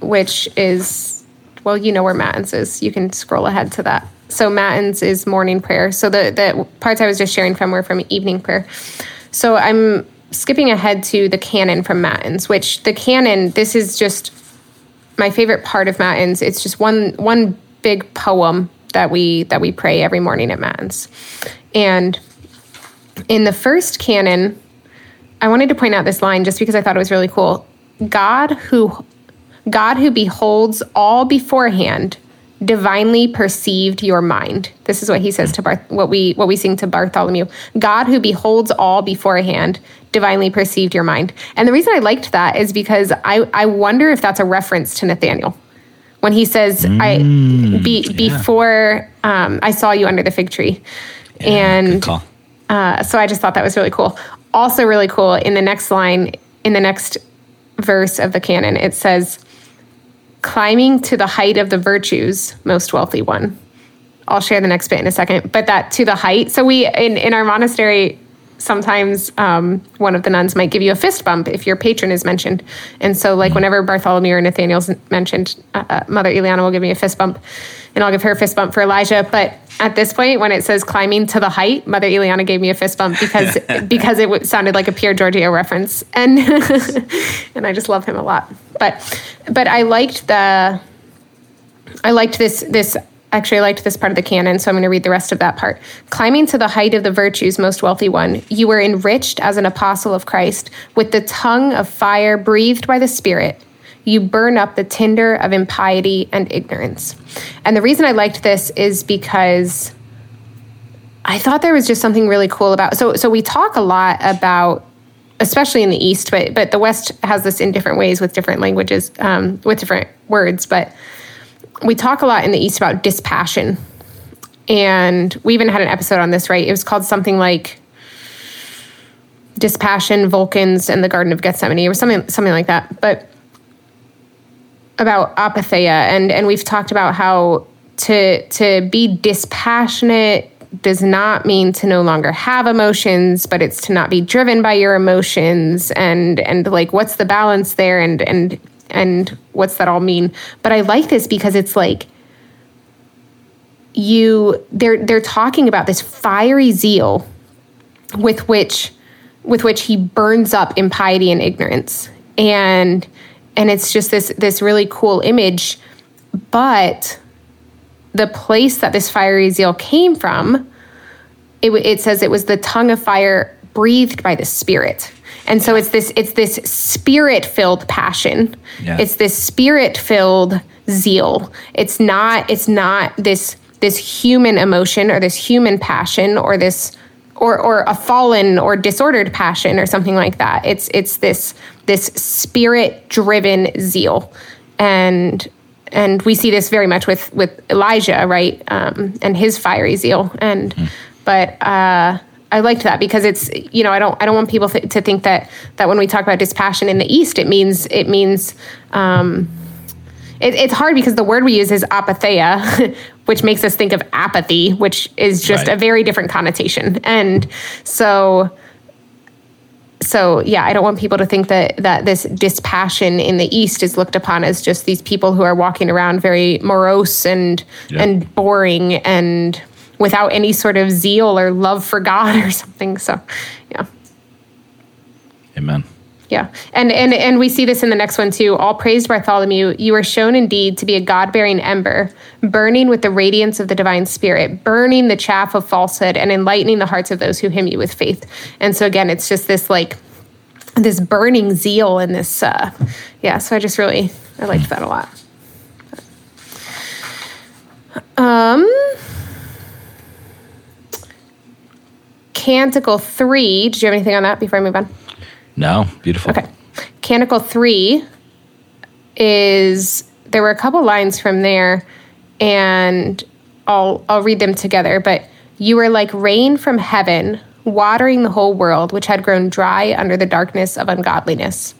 which is, well, you know where Matins is. You can scroll ahead to that. So Matins is morning prayer. So the, the parts I was just sharing from were from evening prayer. So I'm skipping ahead to the canon from Matins, which the canon, this is just my favorite part of Matins. It's just one one big poem that we that we pray every morning at Matins. And in the first canon, I wanted to point out this line just because I thought it was really cool. God who God who beholds all beforehand divinely perceived your mind. This is what he says to Barth, what we what we sing to Bartholomew. God who beholds all beforehand divinely perceived your mind. And the reason I liked that is because I I wonder if that's a reference to Nathaniel. When he says mm, I be, yeah. before um, I saw you under the fig tree. Yeah, and uh, so I just thought that was really cool. Also really cool in the next line in the next verse of the canon it says climbing to the height of the virtues, most wealthy one. I'll share the next bit in a second, but that to the height. So we in in our monastery sometimes um, one of the nuns might give you a fist bump if your patron is mentioned. And so, like, whenever Bartholomew or Nathaniel's mentioned, uh, uh, Mother Eliana will give me a fist bump, and I'll give her a fist bump for Elijah. But at this point, when it says climbing to the height, Mother Eliana gave me a fist bump because [laughs] because it w- sounded like a Pier Giorgio reference, and [laughs] and I just love him a lot. But but I liked the I liked this this actually I liked this part of the canon, so I'm going to read the rest of that part. Climbing to the height of the virtues, most wealthy one, you were enriched as an apostle of Christ with the tongue of fire breathed by the Spirit. You burn up the tinder of impiety and ignorance. And the reason I liked this is because I thought there was just something really cool about. So, so we talk a lot about, especially in the East, but but the West has this in different ways with different languages, um, with different words, but we talk a lot in the East about dispassion. And we even had an episode on this, right? It was called something like Dispassion, Vulcans, and the Garden of Gethsemane, or something something like that. But about apatheia, and and we've talked about how to to be dispassionate does not mean to no longer have emotions but it's to not be driven by your emotions and and like what's the balance there and and and what's that all mean? But I like this because it's like you they're they're talking about this fiery zeal with which with which he burns up impiety and ignorance. And and it's just this this really cool image but the place that this fiery zeal came from it, it says it was the tongue of fire breathed by the spirit and so it's this it's this spirit filled passion. Yeah. It's this spirit filled zeal. It's not it's not this this human emotion or this human passion or this or or a fallen or disordered passion or something like that. It's it's this this spirit driven zeal, and and we see this very much with with Elijah, right, um, and his fiery zeal. And mm. but uh, I liked that because it's you know I don't I don't want people th- to think that that when we talk about dispassion in the East, it means it means. Um, it, it's hard because the word we use is apatheia, [laughs] which makes us think of apathy, which is just right. a very different connotation. And so, so yeah, I don't want people to think that that this dispassion in the East is looked upon as just these people who are walking around very morose and yeah. and boring and without any sort of zeal or love for God [laughs] or something. So, yeah. Amen. Yeah. And and and we see this in the next one too. All praised Bartholomew, you are shown indeed to be a God-bearing ember, burning with the radiance of the divine spirit, burning the chaff of falsehood and enlightening the hearts of those who hymn you with faith. And so again, it's just this like this burning zeal and this uh yeah, so I just really I liked that a lot. Um Canticle 3, did you have anything on that before I move on? No, beautiful. Okay. Canticle 3 is there were a couple lines from there and I'll I'll read them together, but you were like rain from heaven, watering the whole world which had grown dry under the darkness of ungodliness.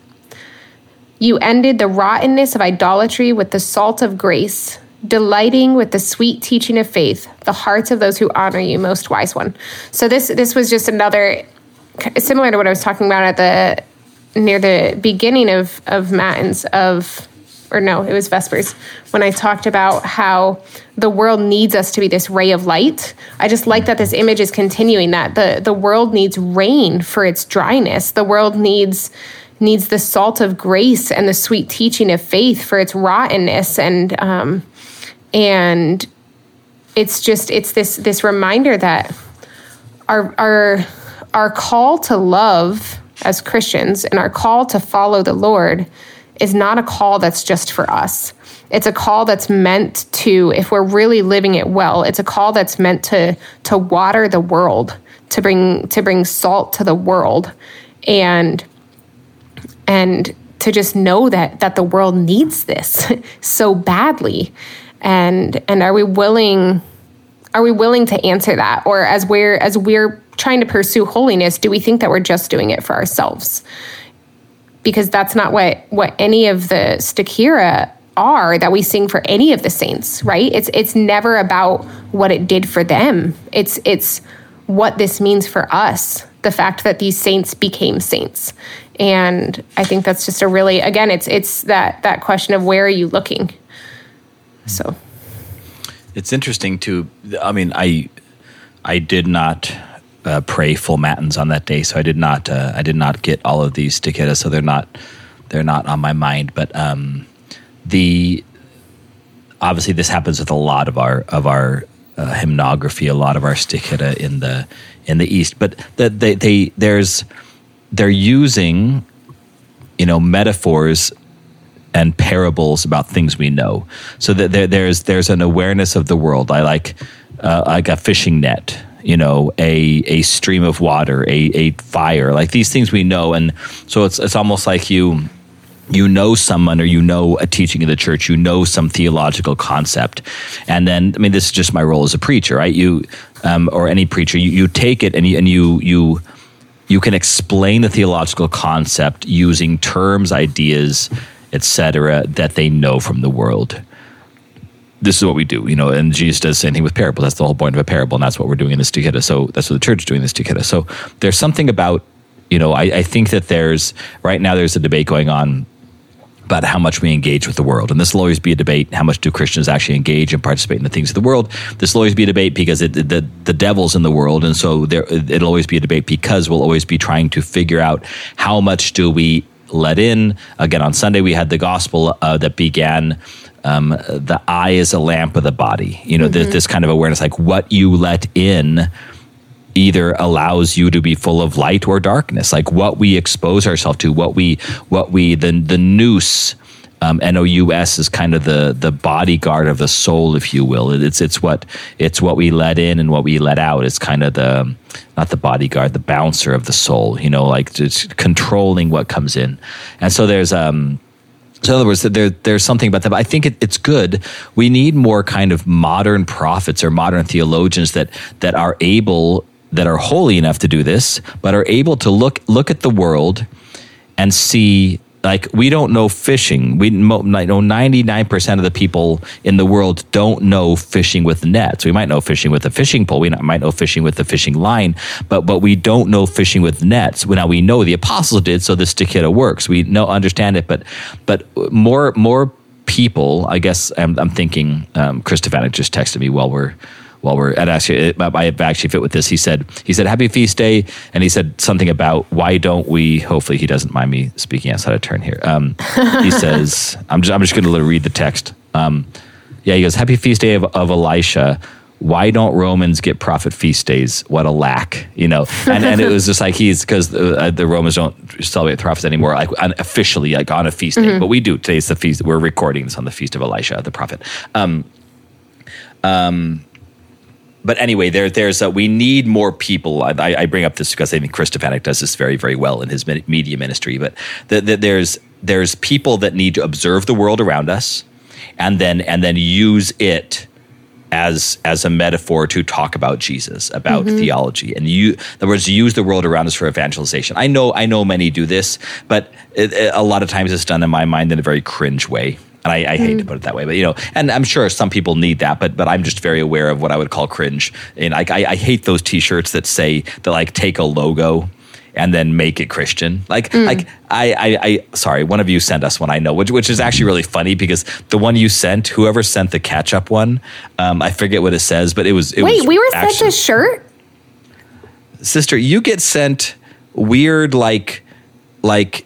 You ended the rottenness of idolatry with the salt of grace, delighting with the sweet teaching of faith, the hearts of those who honor you, most wise one. So this this was just another similar to what I was talking about at the near the beginning of of matins of or no, it was Vespers when I talked about how the world needs us to be this ray of light. I just like that this image is continuing that the the world needs rain for its dryness. The world needs needs the salt of grace and the sweet teaching of faith for its rottenness and um and it's just it's this this reminder that our our our call to love as Christians and our call to follow the Lord is not a call that's just for us. It's a call that's meant to, if we're really living it well, it's a call that's meant to to water the world, to bring to bring salt to the world, and and to just know that that the world needs this [laughs] so badly, and and are we willing? Are we willing to answer that, or as we're as we're trying to pursue holiness, do we think that we're just doing it for ourselves? Because that's not what what any of the stichira are that we sing for any of the saints, right? It's it's never about what it did for them. It's it's what this means for us, the fact that these saints became saints. And I think that's just a really again it's it's that that question of where are you looking? So it's interesting to I mean I I did not uh, pray full matins on that day, so I did not uh, I did not get all of these stichira, so they're not they're not on my mind. But um, the obviously this happens with a lot of our of our uh, hymnography, a lot of our stichira in the in the East. But the, they they there's they're using you know metaphors and parables about things we know. So that there, there's there's an awareness of the world. I like uh, like a fishing net you know a a stream of water a a fire like these things we know. And so it's it's almost like you you know someone or you know a teaching of the church you know some theological concept. And then i mean this is just my role as a preacher right? You um, or any preacher you, you take it and you and you you you can explain the theological concept using terms ideas etc that they know from the world this is what we do, you know, and Jesus does the same thing with parables. That's the whole point of a parable, and that's what we're doing in this Stichira. So that's what the church is doing in this Stichira. So there's something about, you know, I, I think that there's, right now there's a debate going on about how much we engage with the world. And this will always be a debate. How much do Christians actually engage and participate in the things of the world? This will always be a debate because it, the, the devil's in the world. And so there, it'll always be a debate because we'll always be trying to figure out how much do we let in. Again, on Sunday, we had the gospel uh, that began um, the eye is a lamp of the body. You know, mm-hmm. this, this kind of awareness, like what you let in either allows you to be full of light or darkness like what we expose ourselves to what we what we the the noose um, nous is kind of the the bodyguard of the soul if you will it's it's what it's what we let in and what we let out it's kind of the not the bodyguard the bouncer of the soul you know like just controlling what comes in and so there's um so in other words, there, there's something about that. But I think it, it's good. We need more kind of modern prophets or modern theologians that that are able, that are holy enough to do this, but are able to look look at the world and see like we don't know fishing. We know 99% of the people in the world don't know fishing with nets. We might know fishing with a fishing pole. We might know fishing with a fishing line, but but we don't know fishing with nets. Now we know the apostles did, so the stichira works. We know understand it, but but more more people. I guess I'm, I'm thinking. Um, Chris Stefanick just texted me while we're while we're at actually I actually fit with this. He said he said happy feast day, and he said something about why don't we? Hopefully, he doesn't mind me speaking outside of turn here. Um, he [laughs] says I'm just I'm just going to read the text. Um, yeah, he goes happy feast day of, of Elisha why don't Romans get prophet feast days? What a lack, you know. And, and it was just like he's because the, uh, the, Romans don't celebrate the prophets anymore, like officially, like on a feast day. Mm-hmm. But we do. Today's the feast. We're recording this on the feast of Elisha, the prophet. Um, um, but anyway, there, there's a, we need more people. I, I, bring up this because I think Chris Stefanick does this very, very well in his media ministry. But the, the, there's there's people that need to observe the world around us, and then and then use it as as a metaphor to talk about Jesus, about mm-hmm. theology, and you, in other words, use the world around us for evangelization. I know I know many do this, but it, it, a lot of times it's done in my mind in a very cringe way. And I, I hate mm. to put it that way, but you know, and I'm sure some people need that, but but I'm just very aware of what I would call cringe. And I, I, I hate those T-shirts that say that like take a logo and then make it Christian. Like, mm. like I, I, I, sorry, one of you sent us one I know, which, which is actually really funny because the one you sent, whoever sent the ketchup one, um, I forget what it says, but it was. It Wait, was we were actually, sent a shirt. Sister, you get sent weird like, like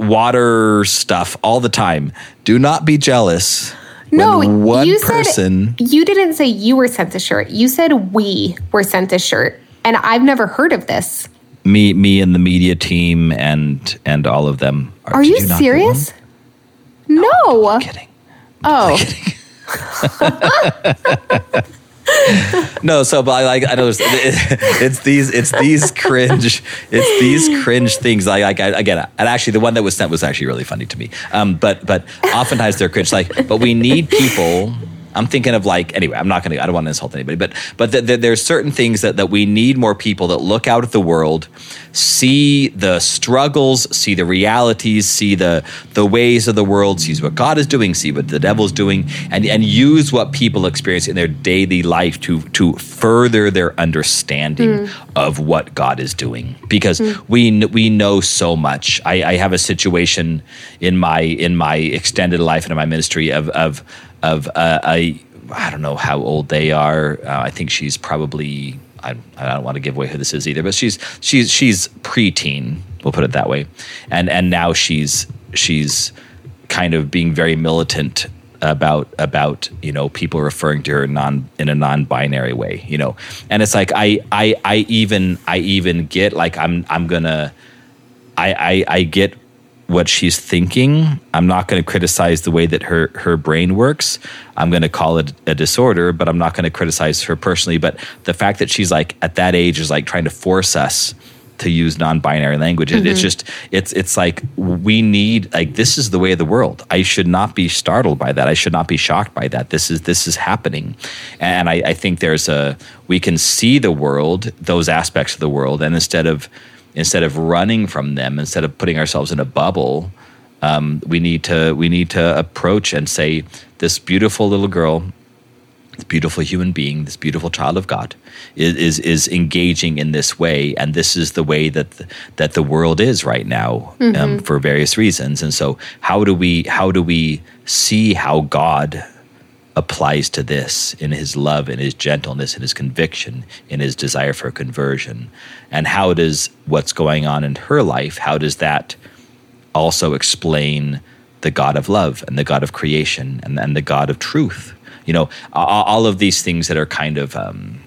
water stuff all the time. Do not be jealous. No, one you person. Said, you didn't say you were sent a shirt. You said we were sent a shirt, and I've never heard of this. Me, me, and the media team, and and all of them. Are, Are you, you serious? No, no. I'm kidding. Oh. I'm kidding. [laughs] [laughs] [laughs] no, so but I like I know it's, [laughs] it's these it's these cringe it's these cringe things. Like, like I, again, and actually the one that was sent was actually really funny to me. Um, but but oftentimes they're cringe. Like, but we need people I'm thinking of like anyway. I'm not going to. I don't want to insult anybody, but but the, the, there's certain things that that we need more people that look out at the world, see the struggles, see the realities, see the the ways of the world, sees what God is doing, see what the devil's doing, and and use what people experience in their daily life to to further their understanding mm. of what God is doing. Because mm. we we know so much. I, I have a situation in my in my extended life and in my ministry of of of uh, I I don't know how old they are. Uh, I think she's probably I, I don't want to give away who this is either, but she's she's she's preteen. We'll put it that way, and and now she's she's kind of being very militant about about you know people referring to her non in a non-binary way you know and it's like i i i even i even get like i'm i'm gonna i i, I get what she's thinking. I'm not going to criticize the way that her her brain works. I'm going to call it a disorder, but I'm not going to criticize her personally. But the fact that she's like at that age is like trying to force us to use non-binary language. Mm-hmm. It's just it's it's like we need like this is the way of the world. I should not be startled by that. I should not be shocked by that. This is this is happening, and I, I think there's a we can see the world, those aspects of the world, and instead of instead of running from them, instead of putting ourselves in a bubble, um, we need to we need to approach and say, this beautiful little girl, this beautiful human being, this beautiful child of God, is is, is engaging in this way, and this is the way that the, that the world is right now um, mm-hmm. um, for various reasons. And so, how do we how do we see how God applies to this in his love, in his gentleness, in his conviction, in his desire for conversion? And how does what's going on in her life, how does that also explain the God of love and the God of creation and, and the God of truth? You know, all of these things that are kind of um,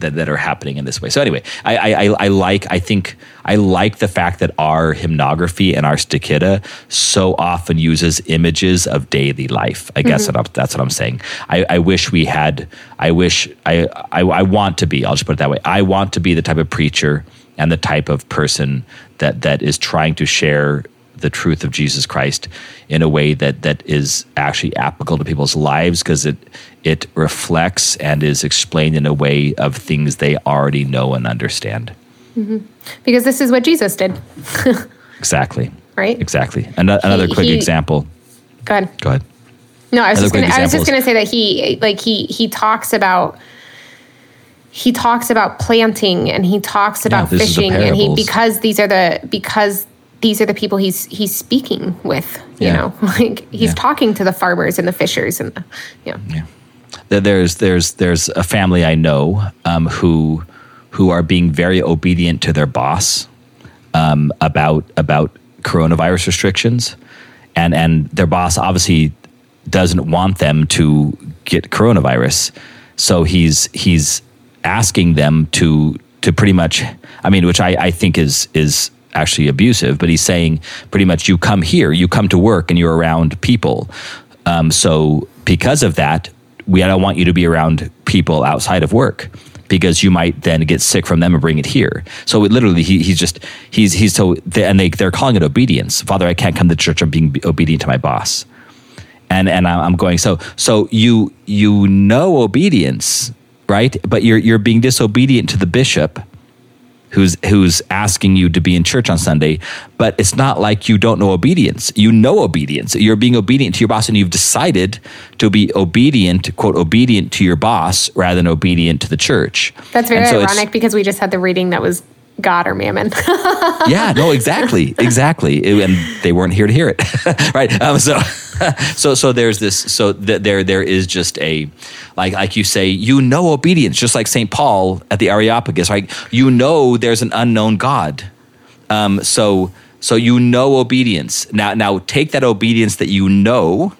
that, that are happening in this way. So anyway, I, I, I like I think I like the fact that our hymnography and our stichira so often uses images of daily life. I guess mm-hmm. that I'm, that's what I'm saying. I, I wish we had. I wish I, I I want to be. I'll just put it that way. I want to be the type of preacher and the type of person that that is trying to share the truth of Jesus Christ in a way that that is actually applicable to people's lives because it it reflects and is explained in a way of things they already know and understand. Mm-hmm. Because this is what Jesus did. [laughs] Exactly. Right. Exactly. An- another He- quick he- example. Go ahead. Go ahead. No, I was Other just gonna, I was just gonna say that he like he he talks about he talks about planting and he talks about the fishing and he because these are the because these are the people he's he's speaking with you Yeah. know? [laughs] Like he's Yeah. talking to the farmers and the fishers and the, yeah. There- There's there's there's a family I know um, who who are being very obedient to their boss um, about about coronavirus restrictions, and and their boss obviously doesn't want them to get coronavirus, so he's he's asking them to to pretty much I mean, which I, I think is is actually abusive, but he's saying pretty much you come here, you come to work, and you're around people. Um, so because of that, we I don't want you to be around people outside of work because you might then get sick from them and bring it here. So it literally, he, he's just he's he's so and they they're calling it obedience. Father, I can't come to church. I'm being obedient to my boss. And and I'm going so so you you know obedience right, but you're you're being disobedient to the bishop who's who's asking you to be in church on Sunday, but it's not like you don't know obedience. You know obedience. You're being obedient to your boss and you've decided to be obedient, quote obedient to your boss rather than obedient to the church. that's very so ironic because we just had the reading that was God or Mammon yeah, no, [laughs] exactly, exactly, It- and they weren't here to hear it, [laughs] right? Um, so, [laughs] so, so there's this. So th- there, there is just a, like, like you say, you know, obedience, just like Saint Paul at the Areopagus, right? You know, there's an unknown God. Um, so, so you know obedience. Now, now take that obedience that you know.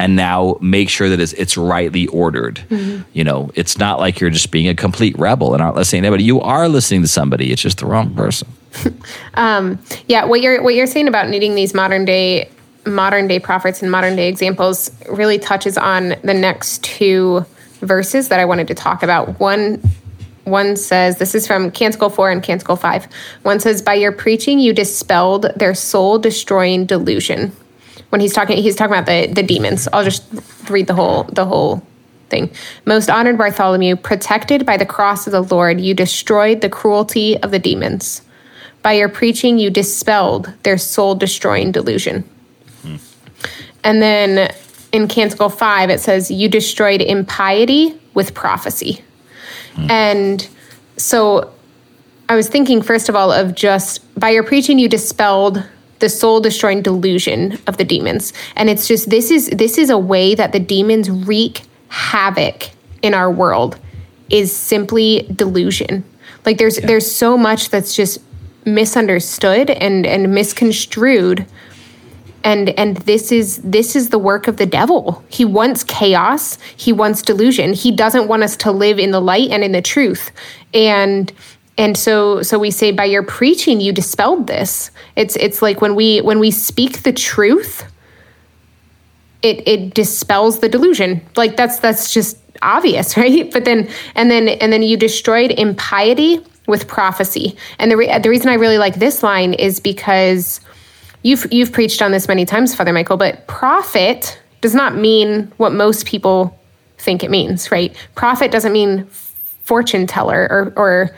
And now make sure that it's, it's rightly ordered. You know, it's not like you're just being a complete rebel and aren't listening to anybody. You are listening to somebody. It's just the wrong person. [laughs] um, yeah what you're what you're saying about needing these modern day modern day prophets and modern day examples really touches on the next two verses that I wanted to talk about. One one says this is from Canticle 4 and Canticle 5. One says by your preaching you dispelled their soul destroying delusion. When he's talking he's talking about the the demons. I'll just read the whole the whole thing. Most honored Bartholomew, protected by the cross of the Lord, you destroyed the cruelty of the demons. By your preaching, you dispelled their soul destroying delusion. And then in Canticle 5, it says, You destroyed impiety with prophecy. Hmm. And so I was thinking, first of all, of just by your preaching, you dispelled the soul destroying delusion of the demons. And it's just this is this is a way that the demons wreak havoc in our world is simply delusion. Like there's there's so much that's just misunderstood and and misconstrued and and this is this is the work of the devil. He wants chaos. He wants delusion. He doesn't want us to live in the light and in the truth. And and so so we say by your preaching you dispelled this. It's it's like when we when we speak the truth it it dispels the delusion. Like that's that's just obvious [laughs] right? But then and then and then you destroyed impiety with prophecy. And the re- the reason i really like this line is because you've you've preached on this many times father michael but prophet does not mean what most people think it means right? Prophet doesn't mean fortune teller or or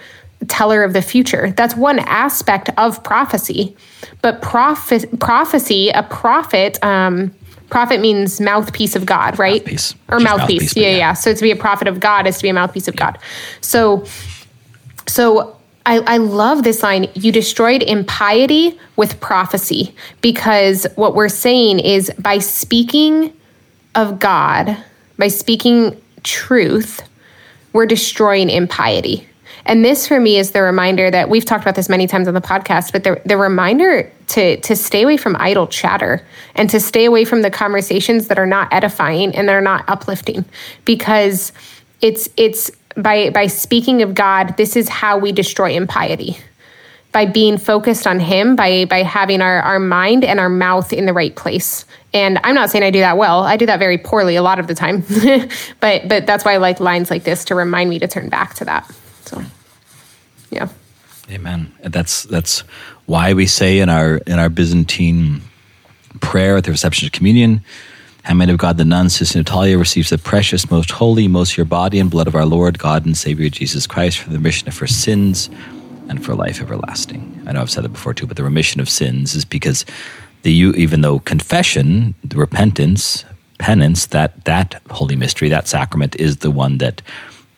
teller of the future. That's one aspect of prophecy. But prophet prophecy a prophet um prophet means mouthpiece of god right? Mouthpiece. or mouthpiece, mouthpiece, yeah, yeah. yeah. So to be a prophet of god is to be a mouthpiece of god. So so I, I love this line. You destroyed impiety with prophecy because what we're saying is by speaking of God, by speaking truth, we're destroying impiety. And this for me is the reminder that we've talked about this many times on the podcast, but the, the reminder to, to stay away from idle chatter and to stay away from the conversations that are not edifying and that are not uplifting because it's it's by by speaking of God, this is how we destroy impiety. By being focused on him, by by having our, our mind and our mouth in the right place. And I'm not saying I do that well. I do that very poorly a lot of the time. [laughs] but but that's why I like lines like this to remind me to turn back to that. So yeah. Amen. That's that's why we say in our in our Byzantine prayer at the reception of communion, Handmaid of God, the nun, Sister Natalia, receives the precious, most holy, most pure body and blood of our Lord, God and Savior Jesus Christ for the remission of her sins and for life everlasting. I know I've said it before too, but the remission of sins is because the even though confession, the repentance, penance, that that holy mystery, that sacrament is the one that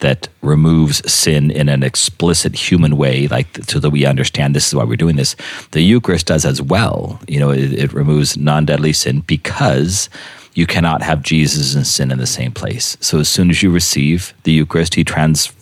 that removes sin in an explicit human way, like so that we understand this is why we're doing this. The Eucharist does as well. You know, it, it removes non-deadly sin because you cannot have Jesus and sin in the same place. So as soon as you receive the Eucharist, he trans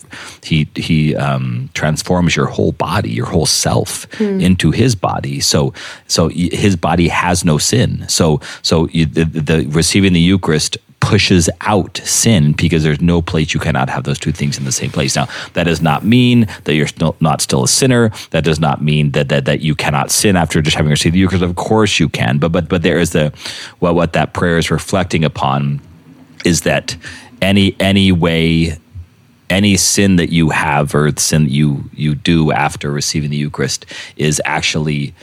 he he um, transforms your whole body, your whole self mm. into his body. So so his body has no sin. So so you, the, the receiving the Eucharist pushes out sin because there's no place you cannot have those two things in the same place. Now, that does not mean that you're still not still a sinner. That does not mean that that, that you cannot sin after just having received the Eucharist. Of course you can, but but but there is the well, what that prayer is reflecting upon is that any any way any sin that you have or sin that you you do after receiving the Eucharist is actually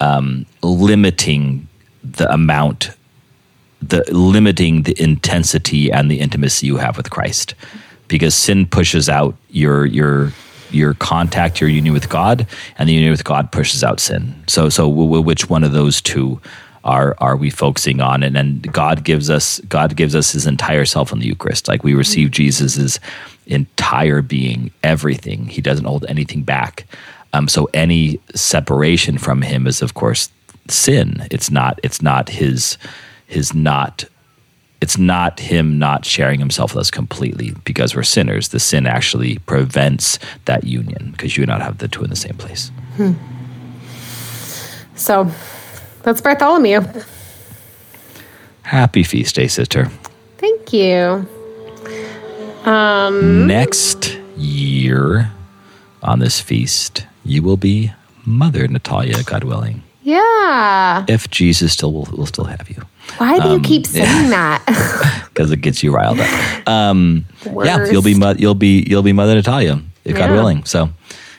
um, limiting the amount the limiting the intensity and the intimacy you have with Christ, because sin pushes out your your your contact, your union with God, and the union with God pushes out sin. So, so which one of those two are are we focusing on? And then God gives us God gives us His entire self in the Eucharist. Like we receive Jesus's entire being, everything. He doesn't hold anything back. Um, so any separation from Him is, of course, sin. It's not. It's not His his not it's not him not sharing himself with us completely because we're sinners. The sin actually prevents that union because you and not have the two in the same place. Hmm. So that's Bartholomew. Happy feast day, sister. Thank you. Um, Next year on this feast, you will be Mother Natalia, God willing. Yeah. If Jesus still will, will still have you. Why do um, you keep saying yeah. that? [laughs] [laughs] Because it gets you riled up. Um, yeah, you'll be you'll be you'll be Mother Natalia, if yeah. God willing. So,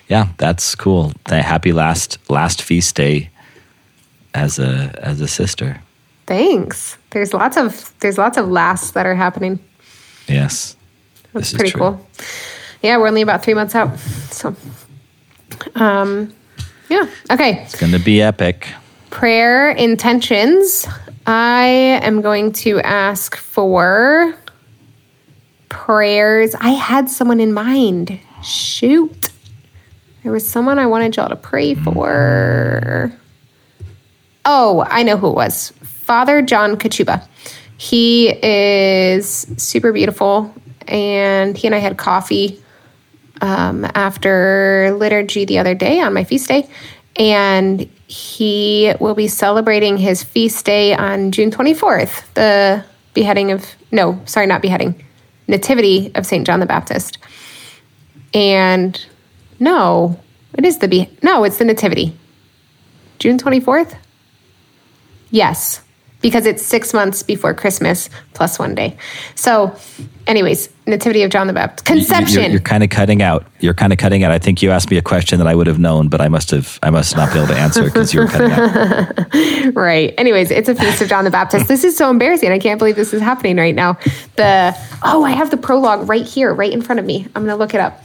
yeah, that's cool. Happy last last feast day as a as a sister. Thanks. There's lots of there's lots of lasts that are happening. Yes, that's pretty cool. Yeah, we're only about three months out, so um, yeah. Okay. It's going to be epic. Prayer intentions. I am going to ask for prayers. I had someone in mind. Shoot. There was someone I wanted y'all to pray for. Oh, I know who it was. Father John Kachuba. He is super beautiful, and he and I had coffee um, after liturgy the other day on my feast day. And he will be celebrating his feast day on June 24th, the beheading of, no, sorry, not beheading, nativity of St. John the Baptist. And no, it is the, be- no, it's the nativity. June 24th? Yes because it's six months before Christmas plus one day. So, anyways, Nativity of John the Baptist. Conception. You're, you're kind of cutting out. You're kind of cutting out. I think you asked me a question that I would have known, but I must have. I must not be able to answer because you were cutting out. [laughs] right. Anyways, it's a feast of John the Baptist. This is so embarrassing. I can't believe this is happening right now. The oh, I have the prologue right here, right in front of me. I'm gonna look it up.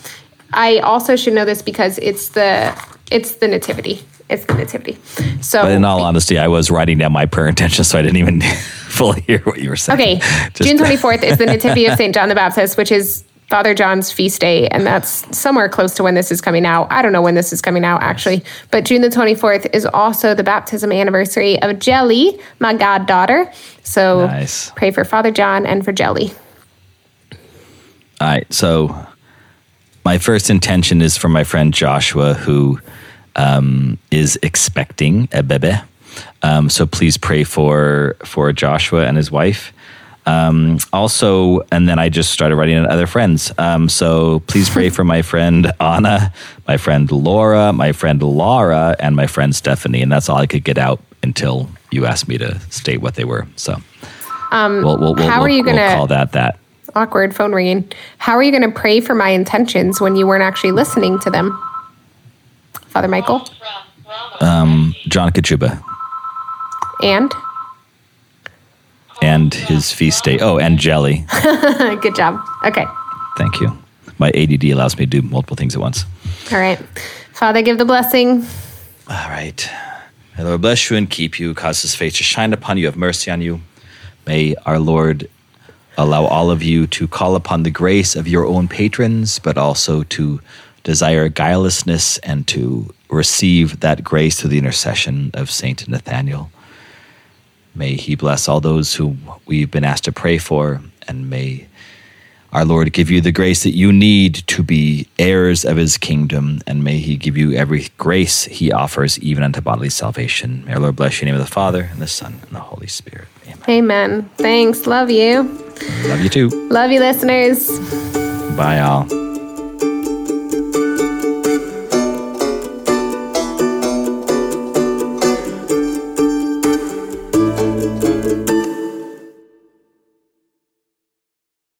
I also should know this because it's the it's the nativity. It's the nativity. So, but in all honesty, I was writing down my prayer intention, so I didn't even [laughs] fully hear what you were saying. Okay, [laughs] Just, June twenty fourth is the [laughs] nativity of Saint John the Baptist, which is Father John's feast day, and that's somewhere close to when this is coming out. I don't know when this is coming out actually, but June the 24th is also the baptism anniversary of Jelly, my goddaughter. So nice. pray for Father John and for Jelly. All right. So my first intention is for my friend Joshua, who um, is expecting a bebe. Um, so please pray for for Joshua and his wife. Um, also, and then I just started writing to other friends. Um, so please pray for my friend Anna, my friend Laura, my friend Laura, and my friend Stephanie. And that's all I could get out until you asked me to state what they were. So Um, we'll, we'll, we'll, how are we'll- you we'll gonna- call that that? Awkward phone ringing. How are you going to pray for my intentions when you weren't actually listening to them? Father Michael? Um, John Kachuba And? and his feast day. Oh, and jelly. [laughs] Good job. Okay. Thank you. My ADD allows me to do multiple things at once. All right. Father, give the blessing. All right. May the Lord bless you and keep you, cause his face to shine upon you, have mercy on you. May our Lord allow all of you to call upon the grace of your own patrons, but also to desire guilelessness and to receive that grace through the intercession of Saint Nathaniel. May he bless all those who we've been asked to pray for, and may our Lord give you the grace that you need to be heirs of his kingdom, and may he give you every grace he offers, even unto bodily salvation. May our Lord bless you in the name of the Father, and the Son, and the Holy Spirit. Amen. Amen. Thanks. Love you. Love you too. Love you, listeners. Bye, all.